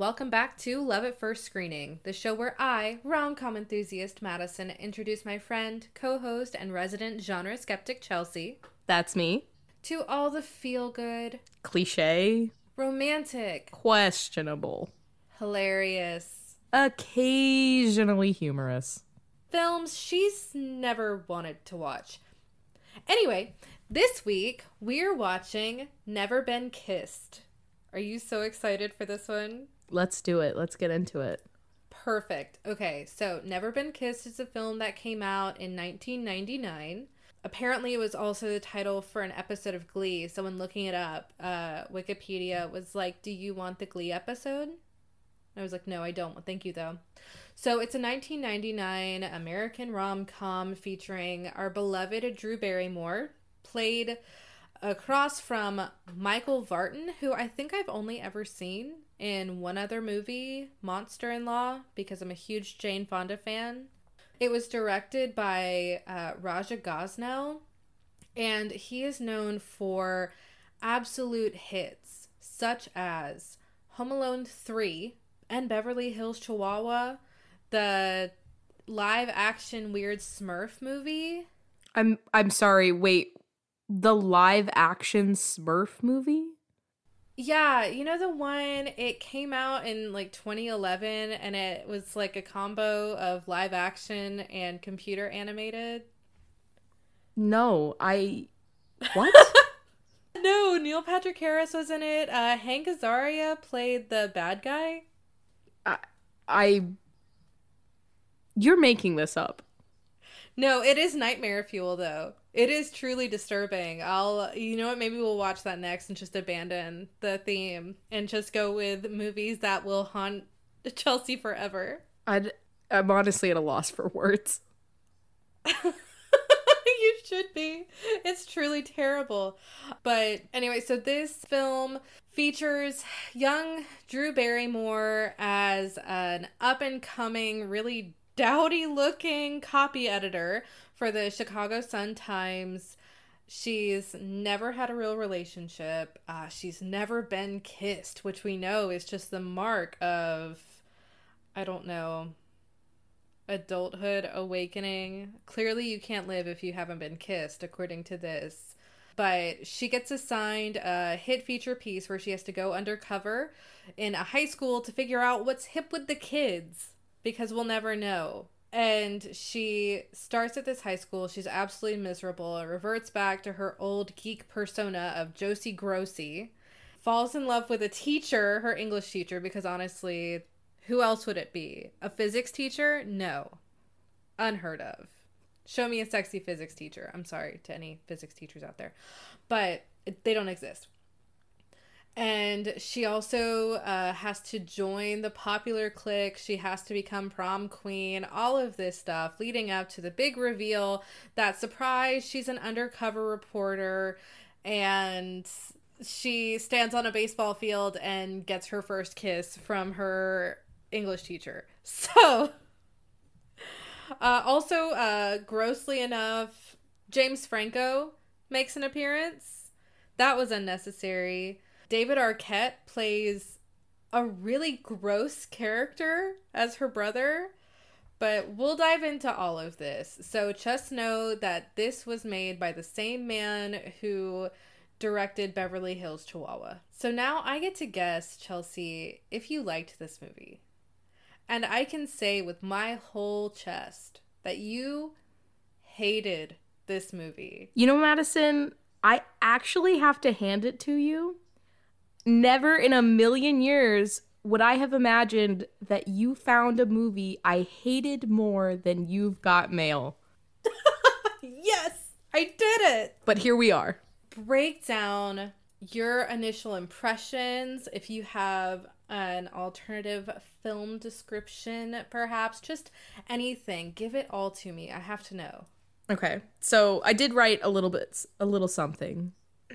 welcome back to Love at First Screening, the show where I, rom com enthusiast Madison, introduce my friend, co host, and resident genre skeptic Chelsea That's me. to all the feel good, Cliche. romantic, Questionable. Hilarious Occasionally humorous. films she's never wanted to watch. Anyway, this week we're watching Never Been Kissed. Are you so excited for this one? Let's do it. Let's get into it. Perfect. Okay, so Never Been Kissed is a film that came out in 1999. Apparently, it was also the title for an episode of Glee. So, when looking it up, uh, Wikipedia was like, Do you want the Glee episode? I was like, No, I don't. Thank you, though. So, it's a 1999 American rom com featuring our beloved Drew Barrymore, played across from Michael Vartan, who I think I've only ever seen in one other movie, Monster in Law, because I'm a huge Jane Fonda fan. It was directed by uh, Raja Gosnell, and he is known for absolute hits such as Home Alone 3 and Beverly Hills Chihuahua, the live action weird Smurf movie. I'm I'm sorry. Wait. The live action Smurf movie? Yeah, you know the one it came out in like 2011 and it was like a combo of live action and computer animated. No, I What? No, Neil Patrick Harris was in it. Uh Hank Azaria played the bad guy. I I You're making this up. No, it is nightmare fuel though. It is truly disturbing. I'll you know what maybe we'll watch that next and just abandon the theme and just go with movies that will haunt Chelsea forever. I'd, I'm honestly at a loss for words. should be. It's truly terrible. But anyway, so this film features young Drew Barrymore as an up and coming, really dowdy looking copy editor for the Chicago Sun Times. She's never had a real relationship. Uh, she's never been kissed, which we know is just the mark of, I don't know, adulthood awakening. Clearly, you can't live if you haven't been kissed, according to this. But she gets assigned a hit feature piece where she has to go undercover in a high school to figure out what's hip with the kids because we'll never know. And she starts at this high school. She's absolutely miserable and reverts back to her old geek persona of Josie Grossie. Falls in love with a teacher, her English teacher, because honestly, who else would it be? A physics teacher? No. Unheard of. Show me a sexy physics teacher. I'm sorry to any physics teachers out there, but they don't exist. And she also uh, has to join the popular clique. She has to become prom queen. All of this stuff leading up to the big reveal that surprise, she's an undercover reporter and she stands on a baseball field and gets her first kiss from her English teacher. So, uh, also, uh, grossly enough, James Franco makes an appearance. That was unnecessary. David Arquette plays a really gross character as her brother, but we'll dive into all of this. So just know that this was made by the same man who directed Beverly Hills Chihuahua. So now I get to guess, Chelsea, if you liked this movie. And I can say with my whole chest that you hated this movie. You know, Madison, I actually have to hand it to you. Never in a million years would I have imagined that you found a movie I hated more than You've Got Mail. Yes, I did it. But here we are. break down your initial impressions if you have an alternative film description perhaps just anything give it all to me i have to know Okay. So I did write a little bit, a little something.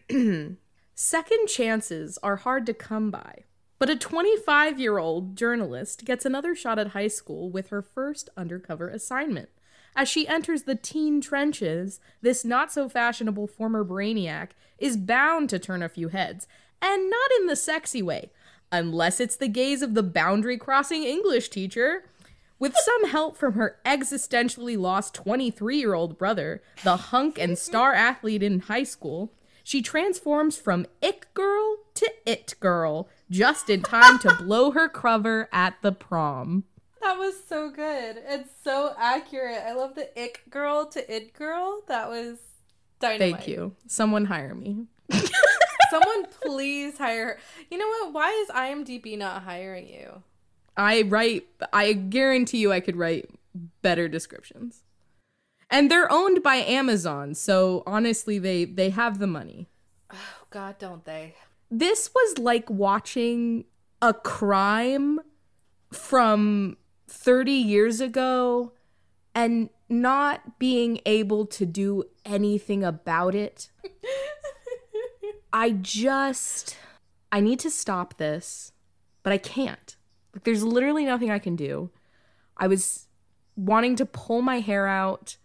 Second chances are hard to come by, but a 25 year old journalist gets another shot at high school with her first undercover assignment. As she enters the teen trenches, this not so fashionable former brainiac is bound to turn a few heads, and not in the sexy way, unless it's the gaze of the boundary crossing English teacher. With some help from her existentially lost 23 year old brother, the hunk and star athlete in high school, she transforms from ick girl to it girl just in time to blow her cover at the prom. That was so good. It's so accurate. I love the ick girl to it girl. That was dynamite. Thank you. Someone hire me. Someone please hire her. You know what? Why is IMDb not hiring you? I write, I guarantee you I could write better descriptions. And they're owned by Amazon, so honestly, they they have the money. Oh, God, don't they? This was like watching a crime from 30 years ago and not being able to do anything about it. I just I need to stop this, but I can't. Like there's literally nothing I can do. I was wanting to pull my hair out.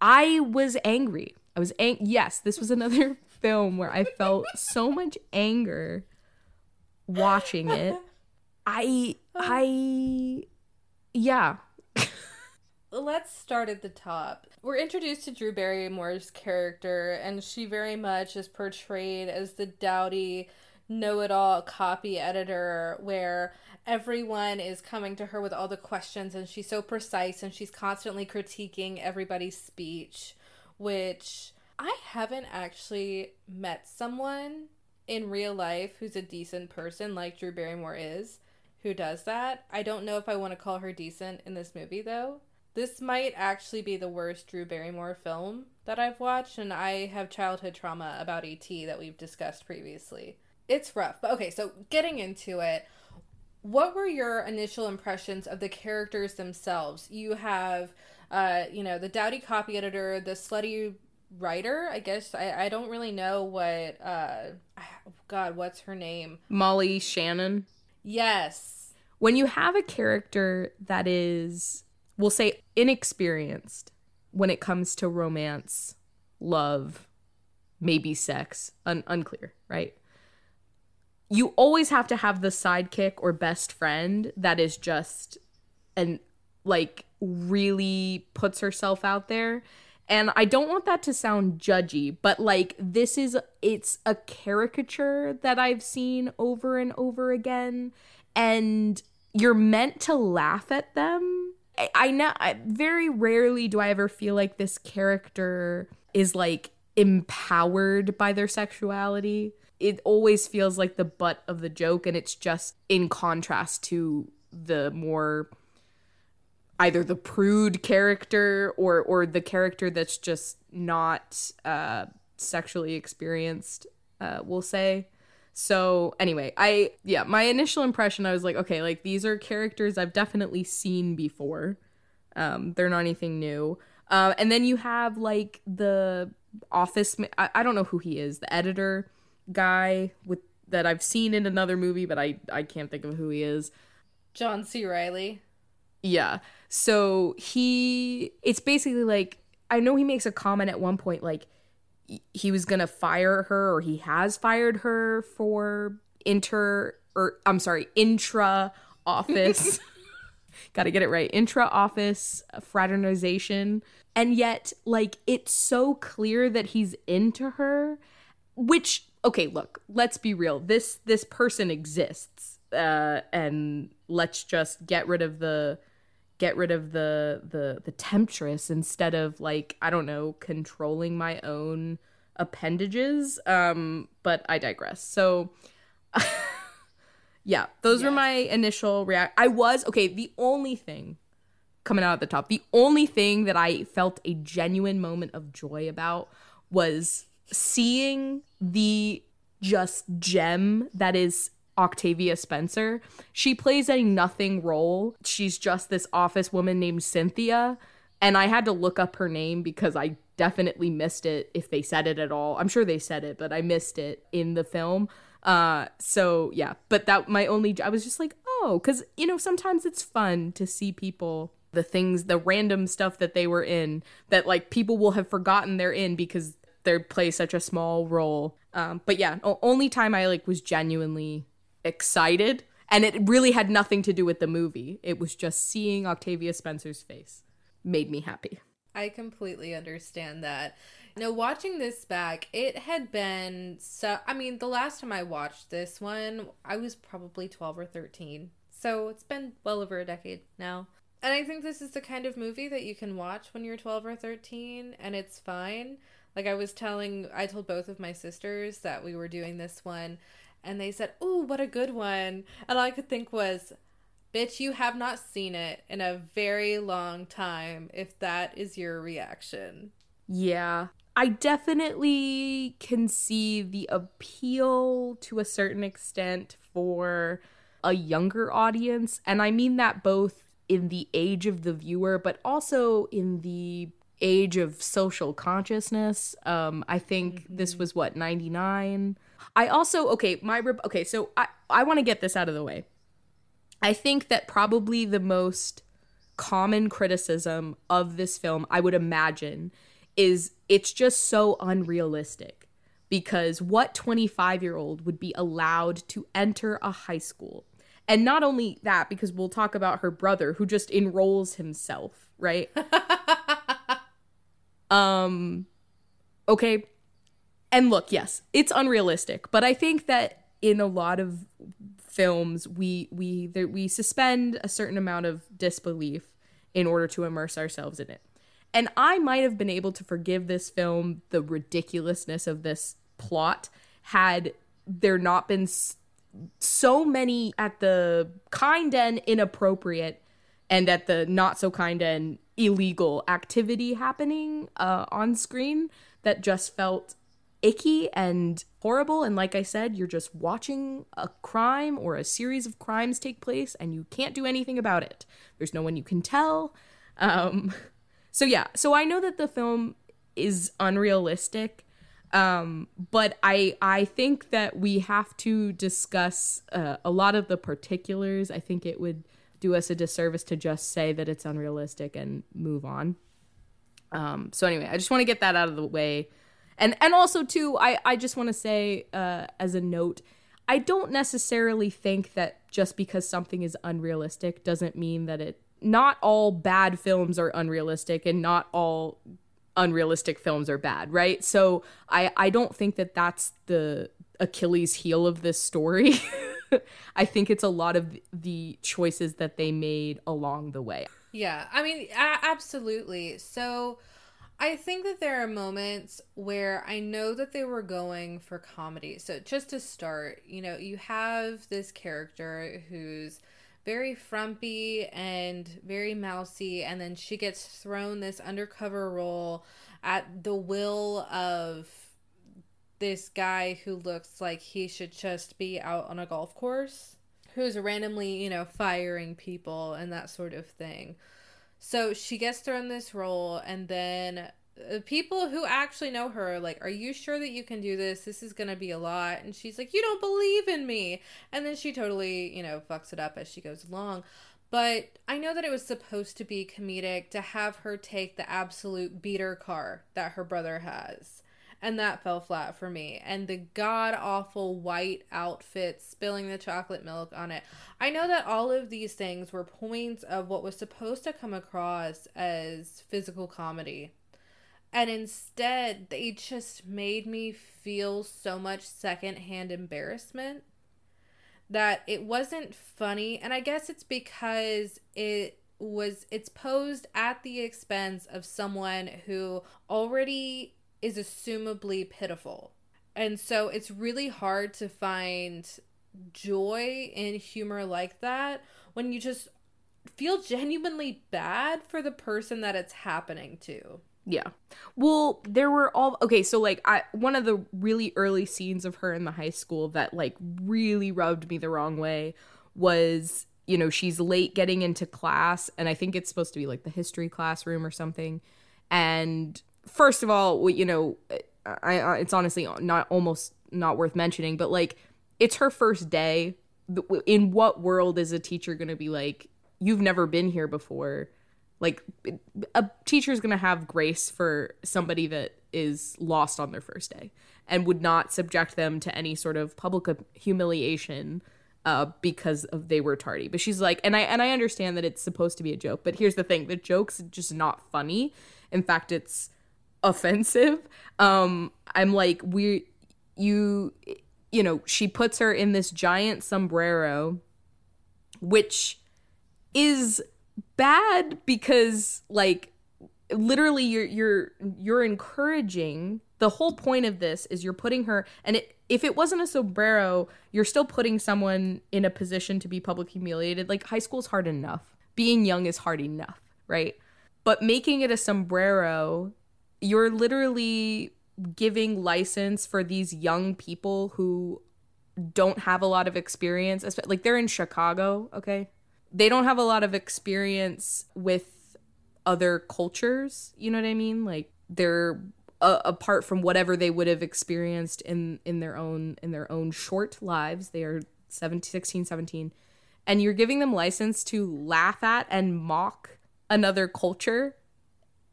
I was angry. I was ang- yes, this was another film where I felt so much anger watching it. I I yeah. Let's start at the top. We're introduced to Drew Barrymore's character, and she very much is portrayed as the dowdy, know it all copy editor, where everyone is coming to her with all the questions, and she's so precise and she's constantly critiquing everybody's speech, which I haven't actually met someone in real life who's a decent person like Drew Barrymore is who does that. I don't know if I want to call her decent in this movie though. This might actually be the worst Drew Barrymore film that I've watched, and I have childhood trauma about E.T. that we've discussed previously. It's rough, but okay, so getting into it, what were your initial impressions of the characters themselves? You have, uh, you know, the dowdy copy editor, the slutty writer. I guess I, I don't really know what. Uh, God, what's her name? Molly Shannon. Yes, when you have a character that is, we'll say, inexperienced when it comes to romance, love, maybe sex, un- unclear, right? You always have to have the sidekick or best friend that is just and like really puts herself out there. And I don't want that to sound judgy, but like this is it's a caricature that I've seen over and over again and you're meant to laugh at them. I, know very rarely do I ever feel like this character is like empowered by their sexuality. It always feels like the butt of the joke, and it's just in contrast to the more either the prude character or or the character that's just not uh, sexually experienced. Uh, we'll say. So anyway, I yeah, my initial impression I was like, okay, like these are characters I've definitely seen before. Um, they're not anything new. Uh, and then you have like the office. ma- I, I don't know who he is. The editor guy with that I've seen in another movie, but I I can't think of who he is. John C. Reilly. Yeah. So he it's basically like I know he makes a comment at one point like he was going to fire her or he has fired her for inter or I'm sorry, intra office. Got to get it right. Intra office fraternization. And yet like it's so clear that he's into her which okay, look, let's be real. This this person exists. Uh and let's just get rid of the get rid of the the the temptress instead of like I don't know controlling my own appendages. Um, but I digress. So, yeah, those were my initial react. I was okay. The only thing coming out at the top, the only thing that I felt a genuine moment of joy about was seeing the just gem that is Octavia Spencer. She plays a nothing role. She's just this office woman named Cynthia. And I had to look up her name because I definitely missed it if they said it at all. I'm sure they said it, but I missed it in the film. Uh, so yeah, but that my only I was just like, oh, because you know sometimes it's fun to see people the things the random stuff that they were in that like people will have forgotten they're in because they play such a small role. Um, but yeah, only time I like was genuinely excited, and it really had nothing to do with the movie. It was just seeing Octavia Spencer's face made me happy. I completely understand that. Now, watching this back, it had been so. I mean, the last time I watched this one, I was probably 12 or 13. So it's been well over a decade now. And I think this is the kind of movie that you can watch when you're 12 or 13 and it's fine. Like I was telling, I told both of my sisters that we were doing this one and they said, Oh, what a good one. And all I could think was, Bitch, you have not seen it in a very long time if that is your reaction. Yeah. I definitely can see the appeal to a certain extent for a younger audience. And I mean that both in the age of the viewer, but also in the age of social consciousness. Um, I think this was what, 99? I also, okay, my, re- okay, so I, I want to get this out of the way. I think that probably the most common criticism of this film, I would imagine, is it's just so unrealistic because what 25 year old would be allowed to enter a high school? And not only that, because we'll talk about her brother who just enrolls himself, right? um, okay. And look, yes, it's unrealistic, but I think that in a lot of films, we we there, we suspend a certain amount of disbelief in order to immerse ourselves in it. And I might have been able to forgive this film the ridiculousness of this plot had there not been so many at the kind and inappropriate and at the not so kind and illegal activity happening uh, on screen that just felt icky and horrible. And like i said you're just watching a crime or a series of crimes take place and you can't do anything about it. There's no one you can tell. Um, so yeah. So i know that the film is unrealistic um, but i i think that we have to discuss uh, a lot of the particulars. I think it would do us a disservice to just say that it's unrealistic and move on. Um, so anyway i just want to get that out of the way and and also too i i just want to say uh, as a note i don't necessarily think that just because something is unrealistic doesn't mean that it not all bad films are unrealistic and not all unrealistic films are bad right? So i i don't think that that's the achilles heel of this story. I think it's a lot of the choices that they made along the way. Yeah, I mean, absolutely. So I think that there are moments where I know that they were going for comedy. So just to start, you know, you have this character who's very frumpy and very mousy, and then she gets thrown this undercover role at the will of this guy who looks like he should just be out on a golf course, who's randomly, you know, firing people and that sort of thing. So she gets thrown this role, and then uh, people who actually know her are like, Are you sure that you can do this? This is going to be a lot. And she's like, You don't believe in me. And then she totally, you know, fucks it up as she goes along. But I know that it was supposed to be comedic to have her take the absolute beater car that her brother has. And that fell flat for me. And the god awful white outfit spilling the chocolate milk on it. I know that all of these things were points of what was supposed to come across as physical comedy. And instead, they just made me feel so much secondhand embarrassment that it wasn't funny. And I guess it's because it was it's posed at the expense of someone who already is assumably pitiful. And so it's really hard to find joy in humor like that when you just feel genuinely bad for the person that it's happening to. Yeah. Well, there were all okay, so like I one of the really early scenes of her in the high school that like really rubbed me the wrong way was, you know, she's late getting into class and I think it's supposed to be like the history classroom or something. And first of all, you know, I, I it's honestly not almost not worth mentioning, but like it's her first day. In what world is a teacher going to be like, you've never been here before? Like, a teacher's going to have grace for somebody that is lost on their first day and would not subject them to any sort of public humiliation uh, because of they were tardy. But she's like, and I and I understand that it's supposed to be a joke, but here's the thing: the joke's just not funny. In fact, it's offensive. Um, I'm like, we, you, you know, she puts her in this giant sombrero, which is bad because like literally you're you're you're encouraging the whole point of this is you're putting her and it, if it wasn't a sombrero you're still putting someone in a position to be public humiliated. Like high school's hard enough. Being young is hard enough right? But making it a sombrero you're literally giving license for these young people who don't have a lot of experience like they're in chicago okay? They don't have a lot of experience with other cultures you know what i mean? Like they're uh, apart from whatever they would have experienced in in their own in their own short lives they are 17 16 17 and you're giving them license to laugh at and mock another culture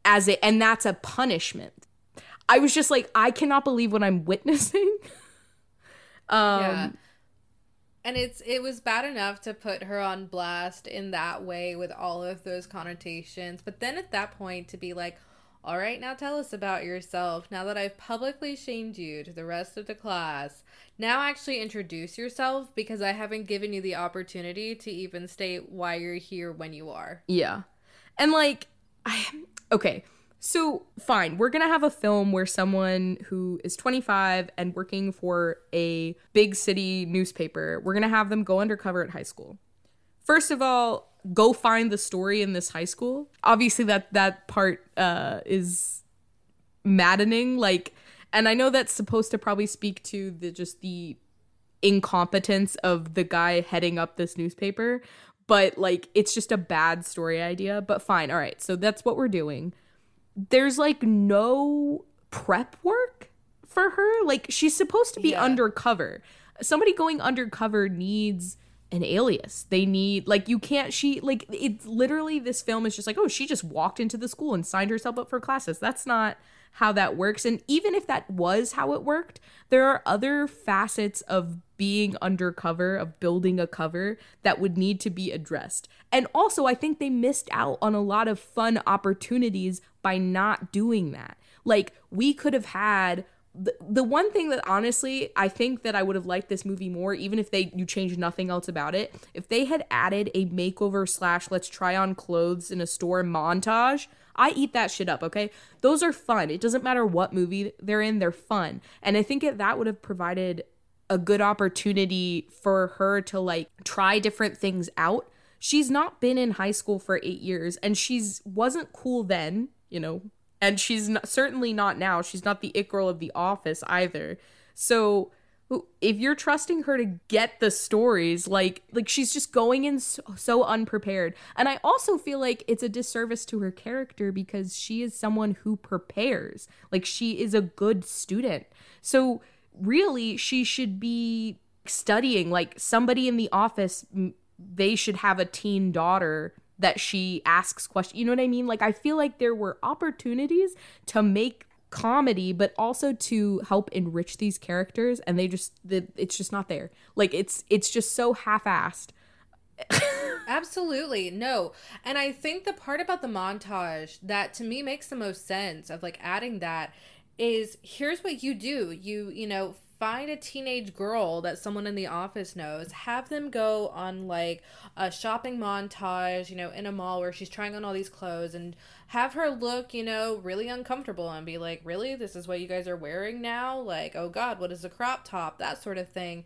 as it and that's a punishment i was just like i cannot believe what i'm witnessing um yeah. And it's it was bad enough to put her on blast in that way with all of those connotations, but then at that point to be like, "All right, now tell us about yourself. Now that I've publicly shamed you to the rest of the class, now actually introduce yourself because I haven't given you the opportunity to even state why you're here when you are." Yeah. And like I okay. So fine, we're to have a film where someone who is 25 and working for a big city newspaper, we're to have them go undercover at high school. First of all, go find the story in this high school. Obviously that that part uh is maddening like and I know that's supposed to probably speak to the just the incompetence of the guy heading up this newspaper but like it's just a bad story idea but fine all right so that's what we're doing. There's like no prep work for her like she's supposed to be Yeah. undercover. Somebody going undercover needs an alias. They need like you can't she like it's literally this film is just like oh she just walked into the school and signed herself up for classes. That's not how that works. And even if that was how it worked there are other facets of being undercover of building a cover that would need to be addressed. And also i think they missed out on a lot of fun opportunities by not doing that. Like we could have had the, the one thing that honestly I think that I would have liked this movie more, even if they you changed nothing else about it, if they had added a makeover slash let's try on clothes in a store montage, I eat that shit up, okay? Those are fun. It doesn't matter what movie they're in, they're fun. And I think it, that would have provided a good opportunity for her to like try different things out. She's not been in high school for 8 years and she's wasn't cool then, you know, and she's not, certainly not now. She's not the it girl of the office either. So if you're trusting her to get the stories, like like she's just going in so, so unprepared. And I also feel like it's a disservice to her character because she is someone who prepares. Like she is a good student. So really she should be studying like somebody in the office they should have a teen daughter that she asks questions. You know what I mean? Like I feel like there were opportunities to make comedy but also to help enrich these characters and they just the, it's just not there. Like it's it's just so half-assed. Absolutely. No. And I think the part about the montage that to me makes the most sense of like adding that is here's what you do. You, you know, find a teenage girl that someone in the office knows, have them go on like a shopping montage, you know, in a mall where she's trying on all these clothes and have her look, you know, really uncomfortable and be like, "Really? This is what you guys are wearing now?" Like, "Oh god, what is a crop top?" that sort of thing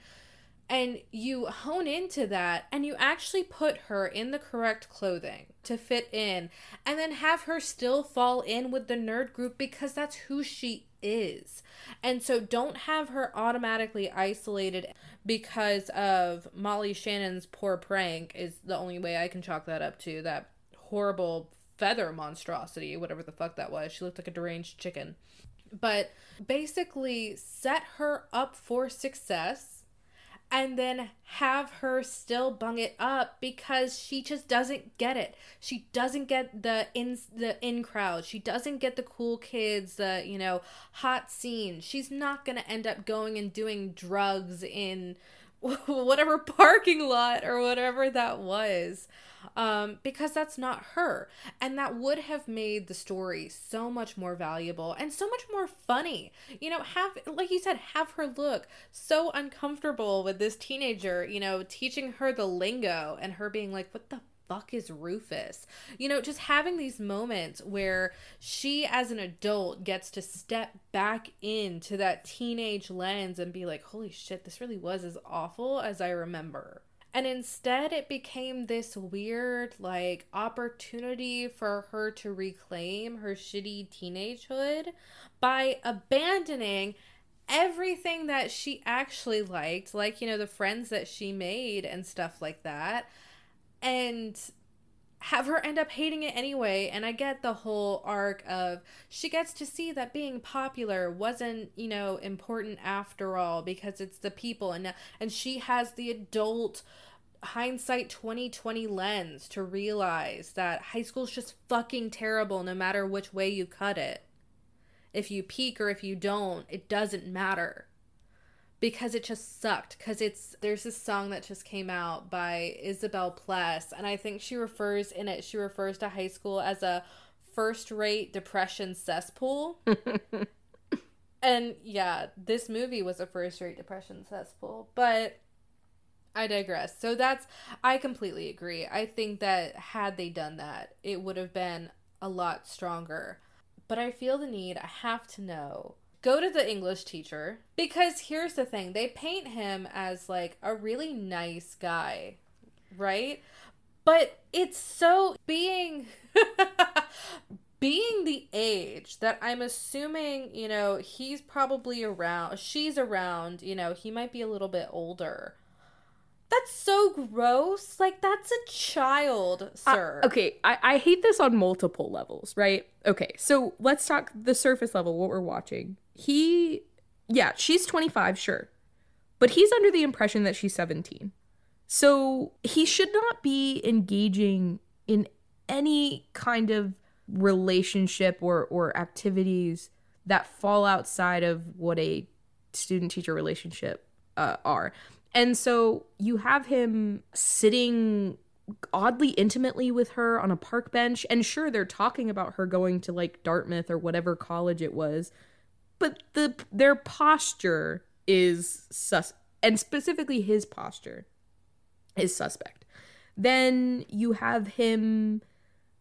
and you hone into that and you actually put her in the correct clothing to fit in and then have her still fall in with the nerd group because that's who she is. And so don't have her automatically isolated because of Molly Shannon's poor prank is the only way I can chalk that up to that horrible feather monstrosity, whatever the fuck that was. She looked like a deranged chicken. But basically set her up for success and then have her still bung it up because she just doesn't get it. She doesn't get the in the in crowd. She doesn't get the cool kids, the you know hot scene. She's not gonna end up going and doing drugs in whatever parking lot or whatever that was um, because that's not her. And that would have made the story so much more valuable and so much more funny. You know, have, like you said, have her look so uncomfortable with this teenager, you know, teaching her the lingo and her being like, what the fuck is Rufus? You know, just having these moments where she, as an adult, gets to step back into that teenage lens and be like, holy shit, this really was as awful as I remember. And instead, it became this weird, like, opportunity for her to reclaim her shitty teenagehood by abandoning everything that she actually liked, like, you know, the friends that she made and stuff like that, and have her end up hating it anyway. And I get the whole arc of she gets to see that being popular wasn't, you know, important after all because it's the people and and she has the adult hindsight 2020 lens to realize that high school's just fucking terrible no matter which way you cut it. If you peak or if you don't, it doesn't matter. Because it just sucked. Because it's there's this song that just came out by Isabel Pless, and I think she refers in it, she refers to high school as a first rate depression cesspool. and yeah, this movie was a first rate depression cesspool. But I digress. So that's I completely agree. I think that had they done that, it would have been a lot stronger. But I feel the need, I have to know. Go to the English teacher because here's the thing. They paint him as like a really nice guy, right? But it's so being being the age that I'm assuming, you know, he's probably around, she's around, you know, he might be a little bit older that's so gross. Like that's a child, sir. Uh, okay, I, I hate this on multiple levels, right? Okay, so let's talk the surface level, what we're watching. He yeah, she's 25, sure. But he's under the impression that she's 17. So he should not be engaging in any kind of relationship or, or activities that fall outside of what a student teacher relationship uh, are. And so you have him sitting oddly intimately with her on a park bench. And sure, they're talking about her going to like Dartmouth or whatever college it was, but the their posture is sus, and specifically his posture is suspect. Then you have him,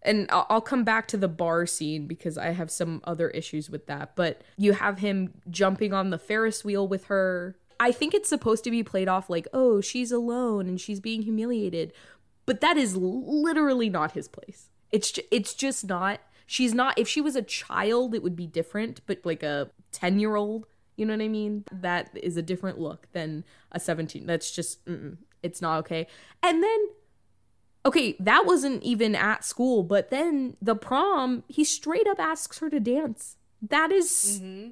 and I'll, come back to the bar scene because I have some other issues with that. But you have him jumping on the Ferris wheel with her I think it's supposed to be played off like, oh, she's alone and she's being humiliated. But that is literally not his place. It's ju- it's just not. She's not if she was a child it would be different, but like a 10-year-old, you know what I mean? That is a different look than a 17. That's just it's not okay. And then okay, that wasn't even at school, but then the prom, he straight up asks her to dance. That is, mm-hmm.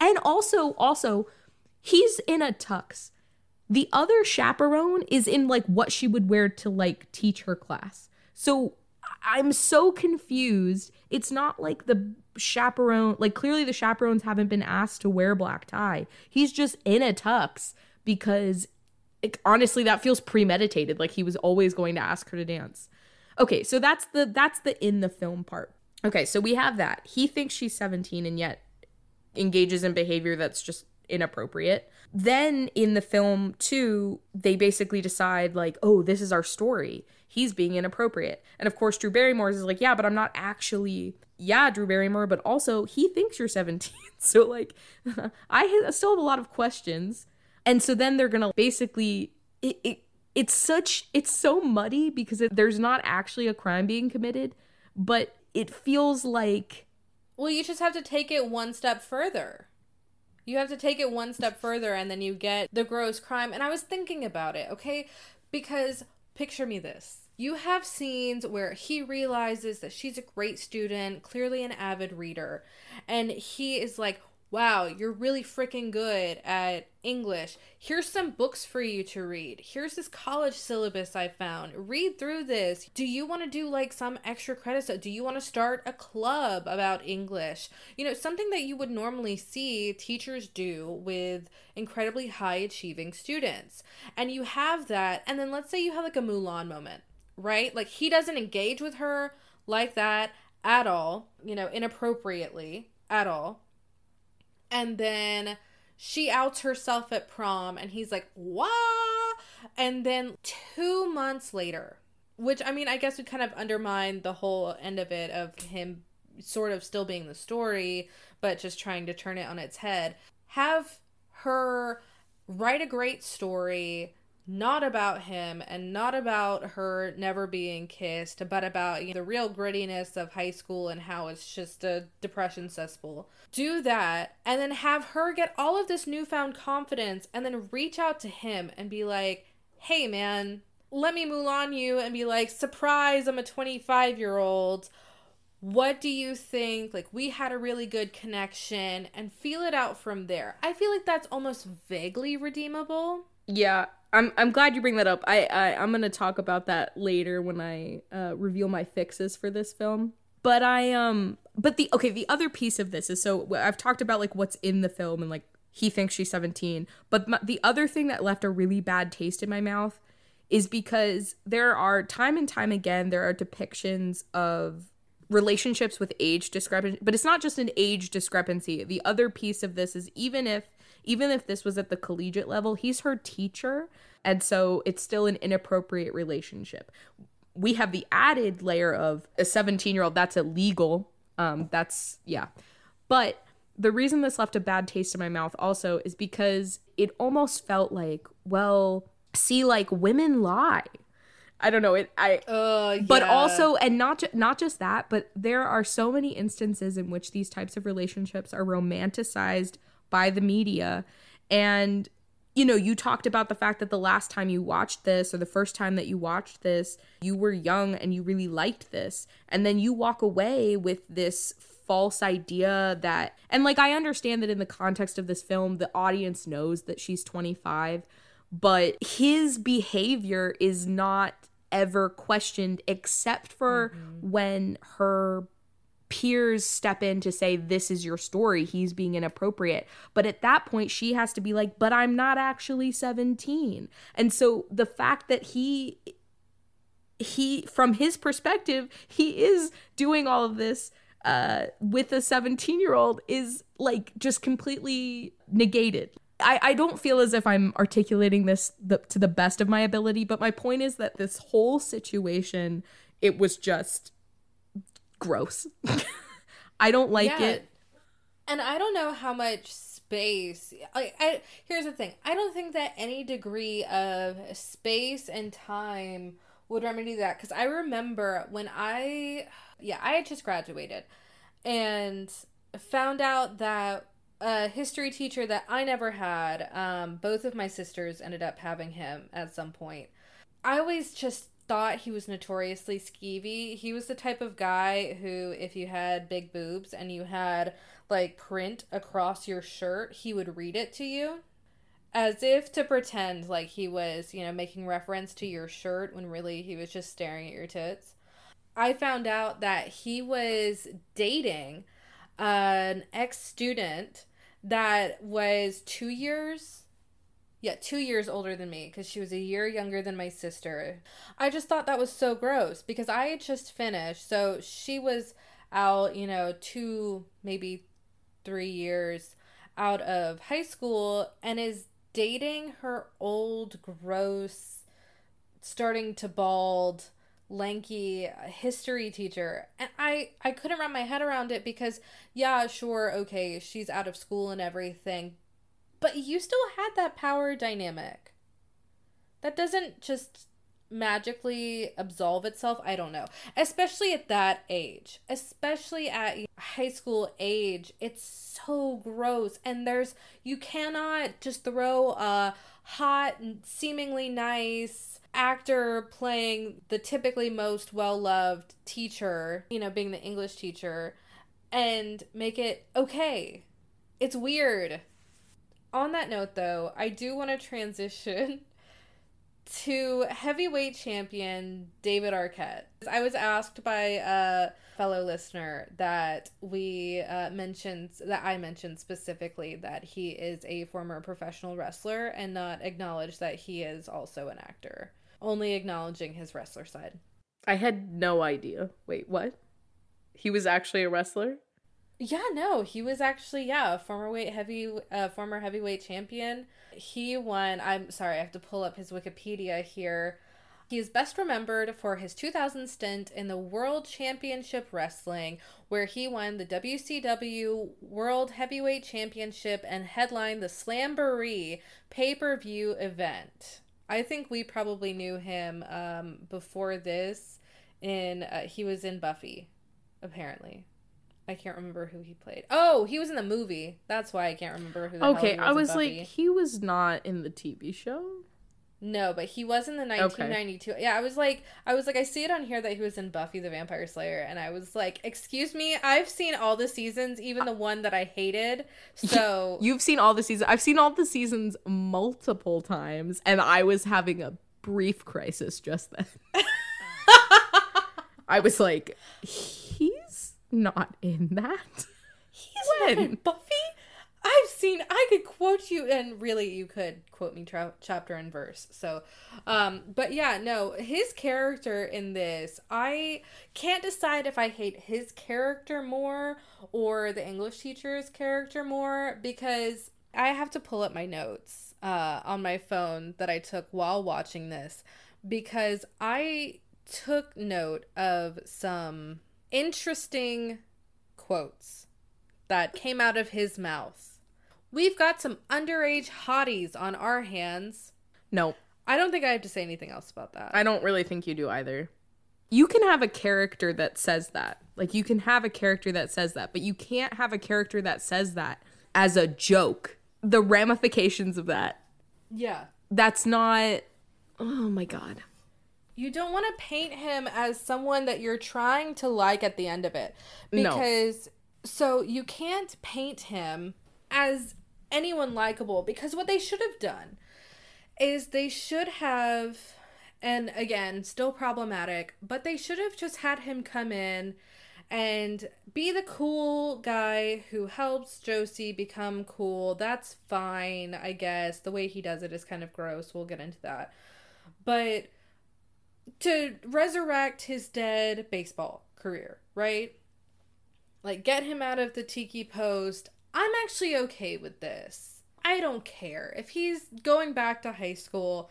and also also He's in a tux. The other chaperone is in like what she would wear to like teach her class. So I'm so confused. It's not like the chaperone, like clearly the chaperones haven't been asked to wear black tie. He's just in a tux because it, honestly that feels premeditated like he was always going to ask her to dance. Okay, so that's the that's the in the film part. Okay, so we have that. He thinks she's 17 and yet engages in behavior that's just inappropriate. Then in the film, too, they basically decide, like, oh, this is our story. He's being inappropriate. And of course, Drew Barrymore is like, yeah, but I'm not actually, yeah, Drew Barrymore, but also he thinks you're 17. so, like, I still have a lot of questions. And so then they're gonna basically, it, it it's such, it's so muddy because it, there's not actually a crime being committed, but it feels like. Well, you just have to take it one step further you have to take it one step further and then you get the gross crime. And I was thinking about it, okay? Because picture me this. You have scenes where he realizes that she's a great student, clearly an avid reader, and he is like, wow, you're really freaking good at English. Here's some books for you to read. Here's this college syllabus I found. Read through this. Do you want to do like some extra credits? Do you want to start a club about English? You know, something that you would normally see teachers do with incredibly high achieving students. And you have that, and then let's say you have like a Mulan moment, right? Like he doesn't engage with her like that at all, you know, inappropriately at all and then she outs herself at prom and he's like wah! And then two months later which i mean i guess would kind of undermine the whole end of it of him sort of still being the story but just trying to turn it on its head. Have her write a great story not about him and not about her never being kissed, but about you know, the real grittiness of high school and how it's just a depression cesspool. Do that and then have her get all of this newfound confidence and then reach out to him and be like, hey man, let me Mulan you and be like, surprise, I'm a 25 year old. What do you think? Like, we had a really good connection and feel it out from there. I feel like that's almost vaguely redeemable. Yeah, I'm I'm glad you bring that up. I, I I'm gonna talk about that later when I uh, reveal my fixes for this film. But I um but the okay the other piece of this is so I've talked about like what's in the film and like he thinks she's 17. But my, the other thing that left a really bad taste in my mouth is because there are time and time again there are depictions of relationships with age discrepancy but it's not just an age discrepancy the other piece of this is even if even if this was at the collegiate level, he's her teacher. And so it's still an inappropriate relationship. We have the added layer of a 17 year old, that's illegal. Um, that's, yeah. But the reason this left a bad taste in my mouth also is because it almost felt like, well, see, like women lie. I don't know it. I uh, but also and not ju- not just that, but there are so many instances in which these types of relationships are romanticized by the media. And, you know, you talked about the fact that the last time you watched this or the first time that you watched this, you were young and you really liked this. And then you walk away with this false idea that, and like, I understand that in the context of this film, the audience knows that she's 25, but his behavior is not ever questioned except for mm-hmm. when her peers step in to say this is your story. He's being inappropriate. But at that point she has to be like but i'm not actually 17 and so the fact that he he from his perspective he is doing all of this uh with a 17 year old is like just completely negated. I, I don't feel as if I'm articulating this the, to the best of my ability, but my point is that this whole situation, it was just gross. I don't like yeah. it. And I don't know how much space. Like, I here's the thing. I don't think that any degree of space and time would remedy that because I remember when I, yeah, I had just graduated, and found out that a history teacher that I never had. Um, both of my sisters ended up having him at some point. I always just thought he was notoriously skeevy. He was the type of guy who, if you had big boobs and you had like print across your shirt, he would read it to you as if to pretend like he was, you know, making reference to your shirt when really he was just staring at your tits. I found out that he was dating an ex student that was two years yeah, two years older than me because she was a year younger than my sister. I just thought that was so gross because I had just finished. So she was out, you know, two, maybe three years out of high school and is dating her old, gross, starting to bald, lanky uh, history teacher. And I, I couldn't wrap my head around it because, yeah, sure, okay, she's out of school and everything, but you still had that power dynamic. That doesn't just magically absolve itself. I don't know. Especially at that age. Especially at high school age. It's so gross. And there's, you cannot just throw a hot, seemingly nice actor playing the typically most well loved teacher, you know, being the English teacher, and make it okay It's weird. On that note, though, I do want to transition to heavyweight champion David Arquette. I was asked by a fellow listener that we uh, mentioned, that I mentioned specifically that he is a former professional wrestler and not acknowledge that he is also an actor, only acknowledging his wrestler side. I had no idea. Wait, what? He was actually a wrestler? Yeah, no, he was actually yeah, a former weight heavy uh, former heavyweight champion. He won. I'm sorry, I have to pull up his Wikipedia here. He is best remembered for his 2000 stint in the World Championship Wrestling, where he won the WCW World Heavyweight Championship and headlined the Slamboree pay per view event. I think we probably knew him um, before this. In uh, he was in Buffy, apparently. I can't remember who he played. Oh, he was in the movie. That's why I can't remember who. The Okay, he I was like, he was not in the TV show. no, but he was in the 1992. Yeah, I was like, I was like, I see it on here that he was in Buffy the Vampire Slayer, and I was like, excuse me, I've seen all the seasons, even the one that I hated. So You've seen all the seasons. I've seen all the seasons multiple times, and I was having a brief crisis just then. I was like, not in that. he's not in When? Buffy. I've seen. I could quote you, and really, you could quote me tra- chapter and verse. So, um, but yeah, no, his character in this, I can't decide if I hate his character more or the English teacher's character more because I have to pull up my notes uh, on my phone that I took while watching this because I took note of some interesting quotes that came out of his mouth. We've got some underage hotties on our hands. No, I don't think I have to say anything else about that. I don't really think you do either. You can have a character that says that. Like, you can have a character that says that, but you can't have a character that says that as a joke. The ramifications of that. yeah. That's not. Oh my God. You don't want to paint him as someone that you're trying to like at the end of it. No. Because so you can't paint him as anyone likable because what they should have done is they should have and again, still problematic, but they should have just had him come in and be the cool guy who helps Josie become cool. That's fine, I guess. The way he does it is kind of gross. We'll get into that. But to resurrect his dead baseball career, right? Like, get him out of the tiki post. I'm actually okay with this. I don't care. If he's going back to high school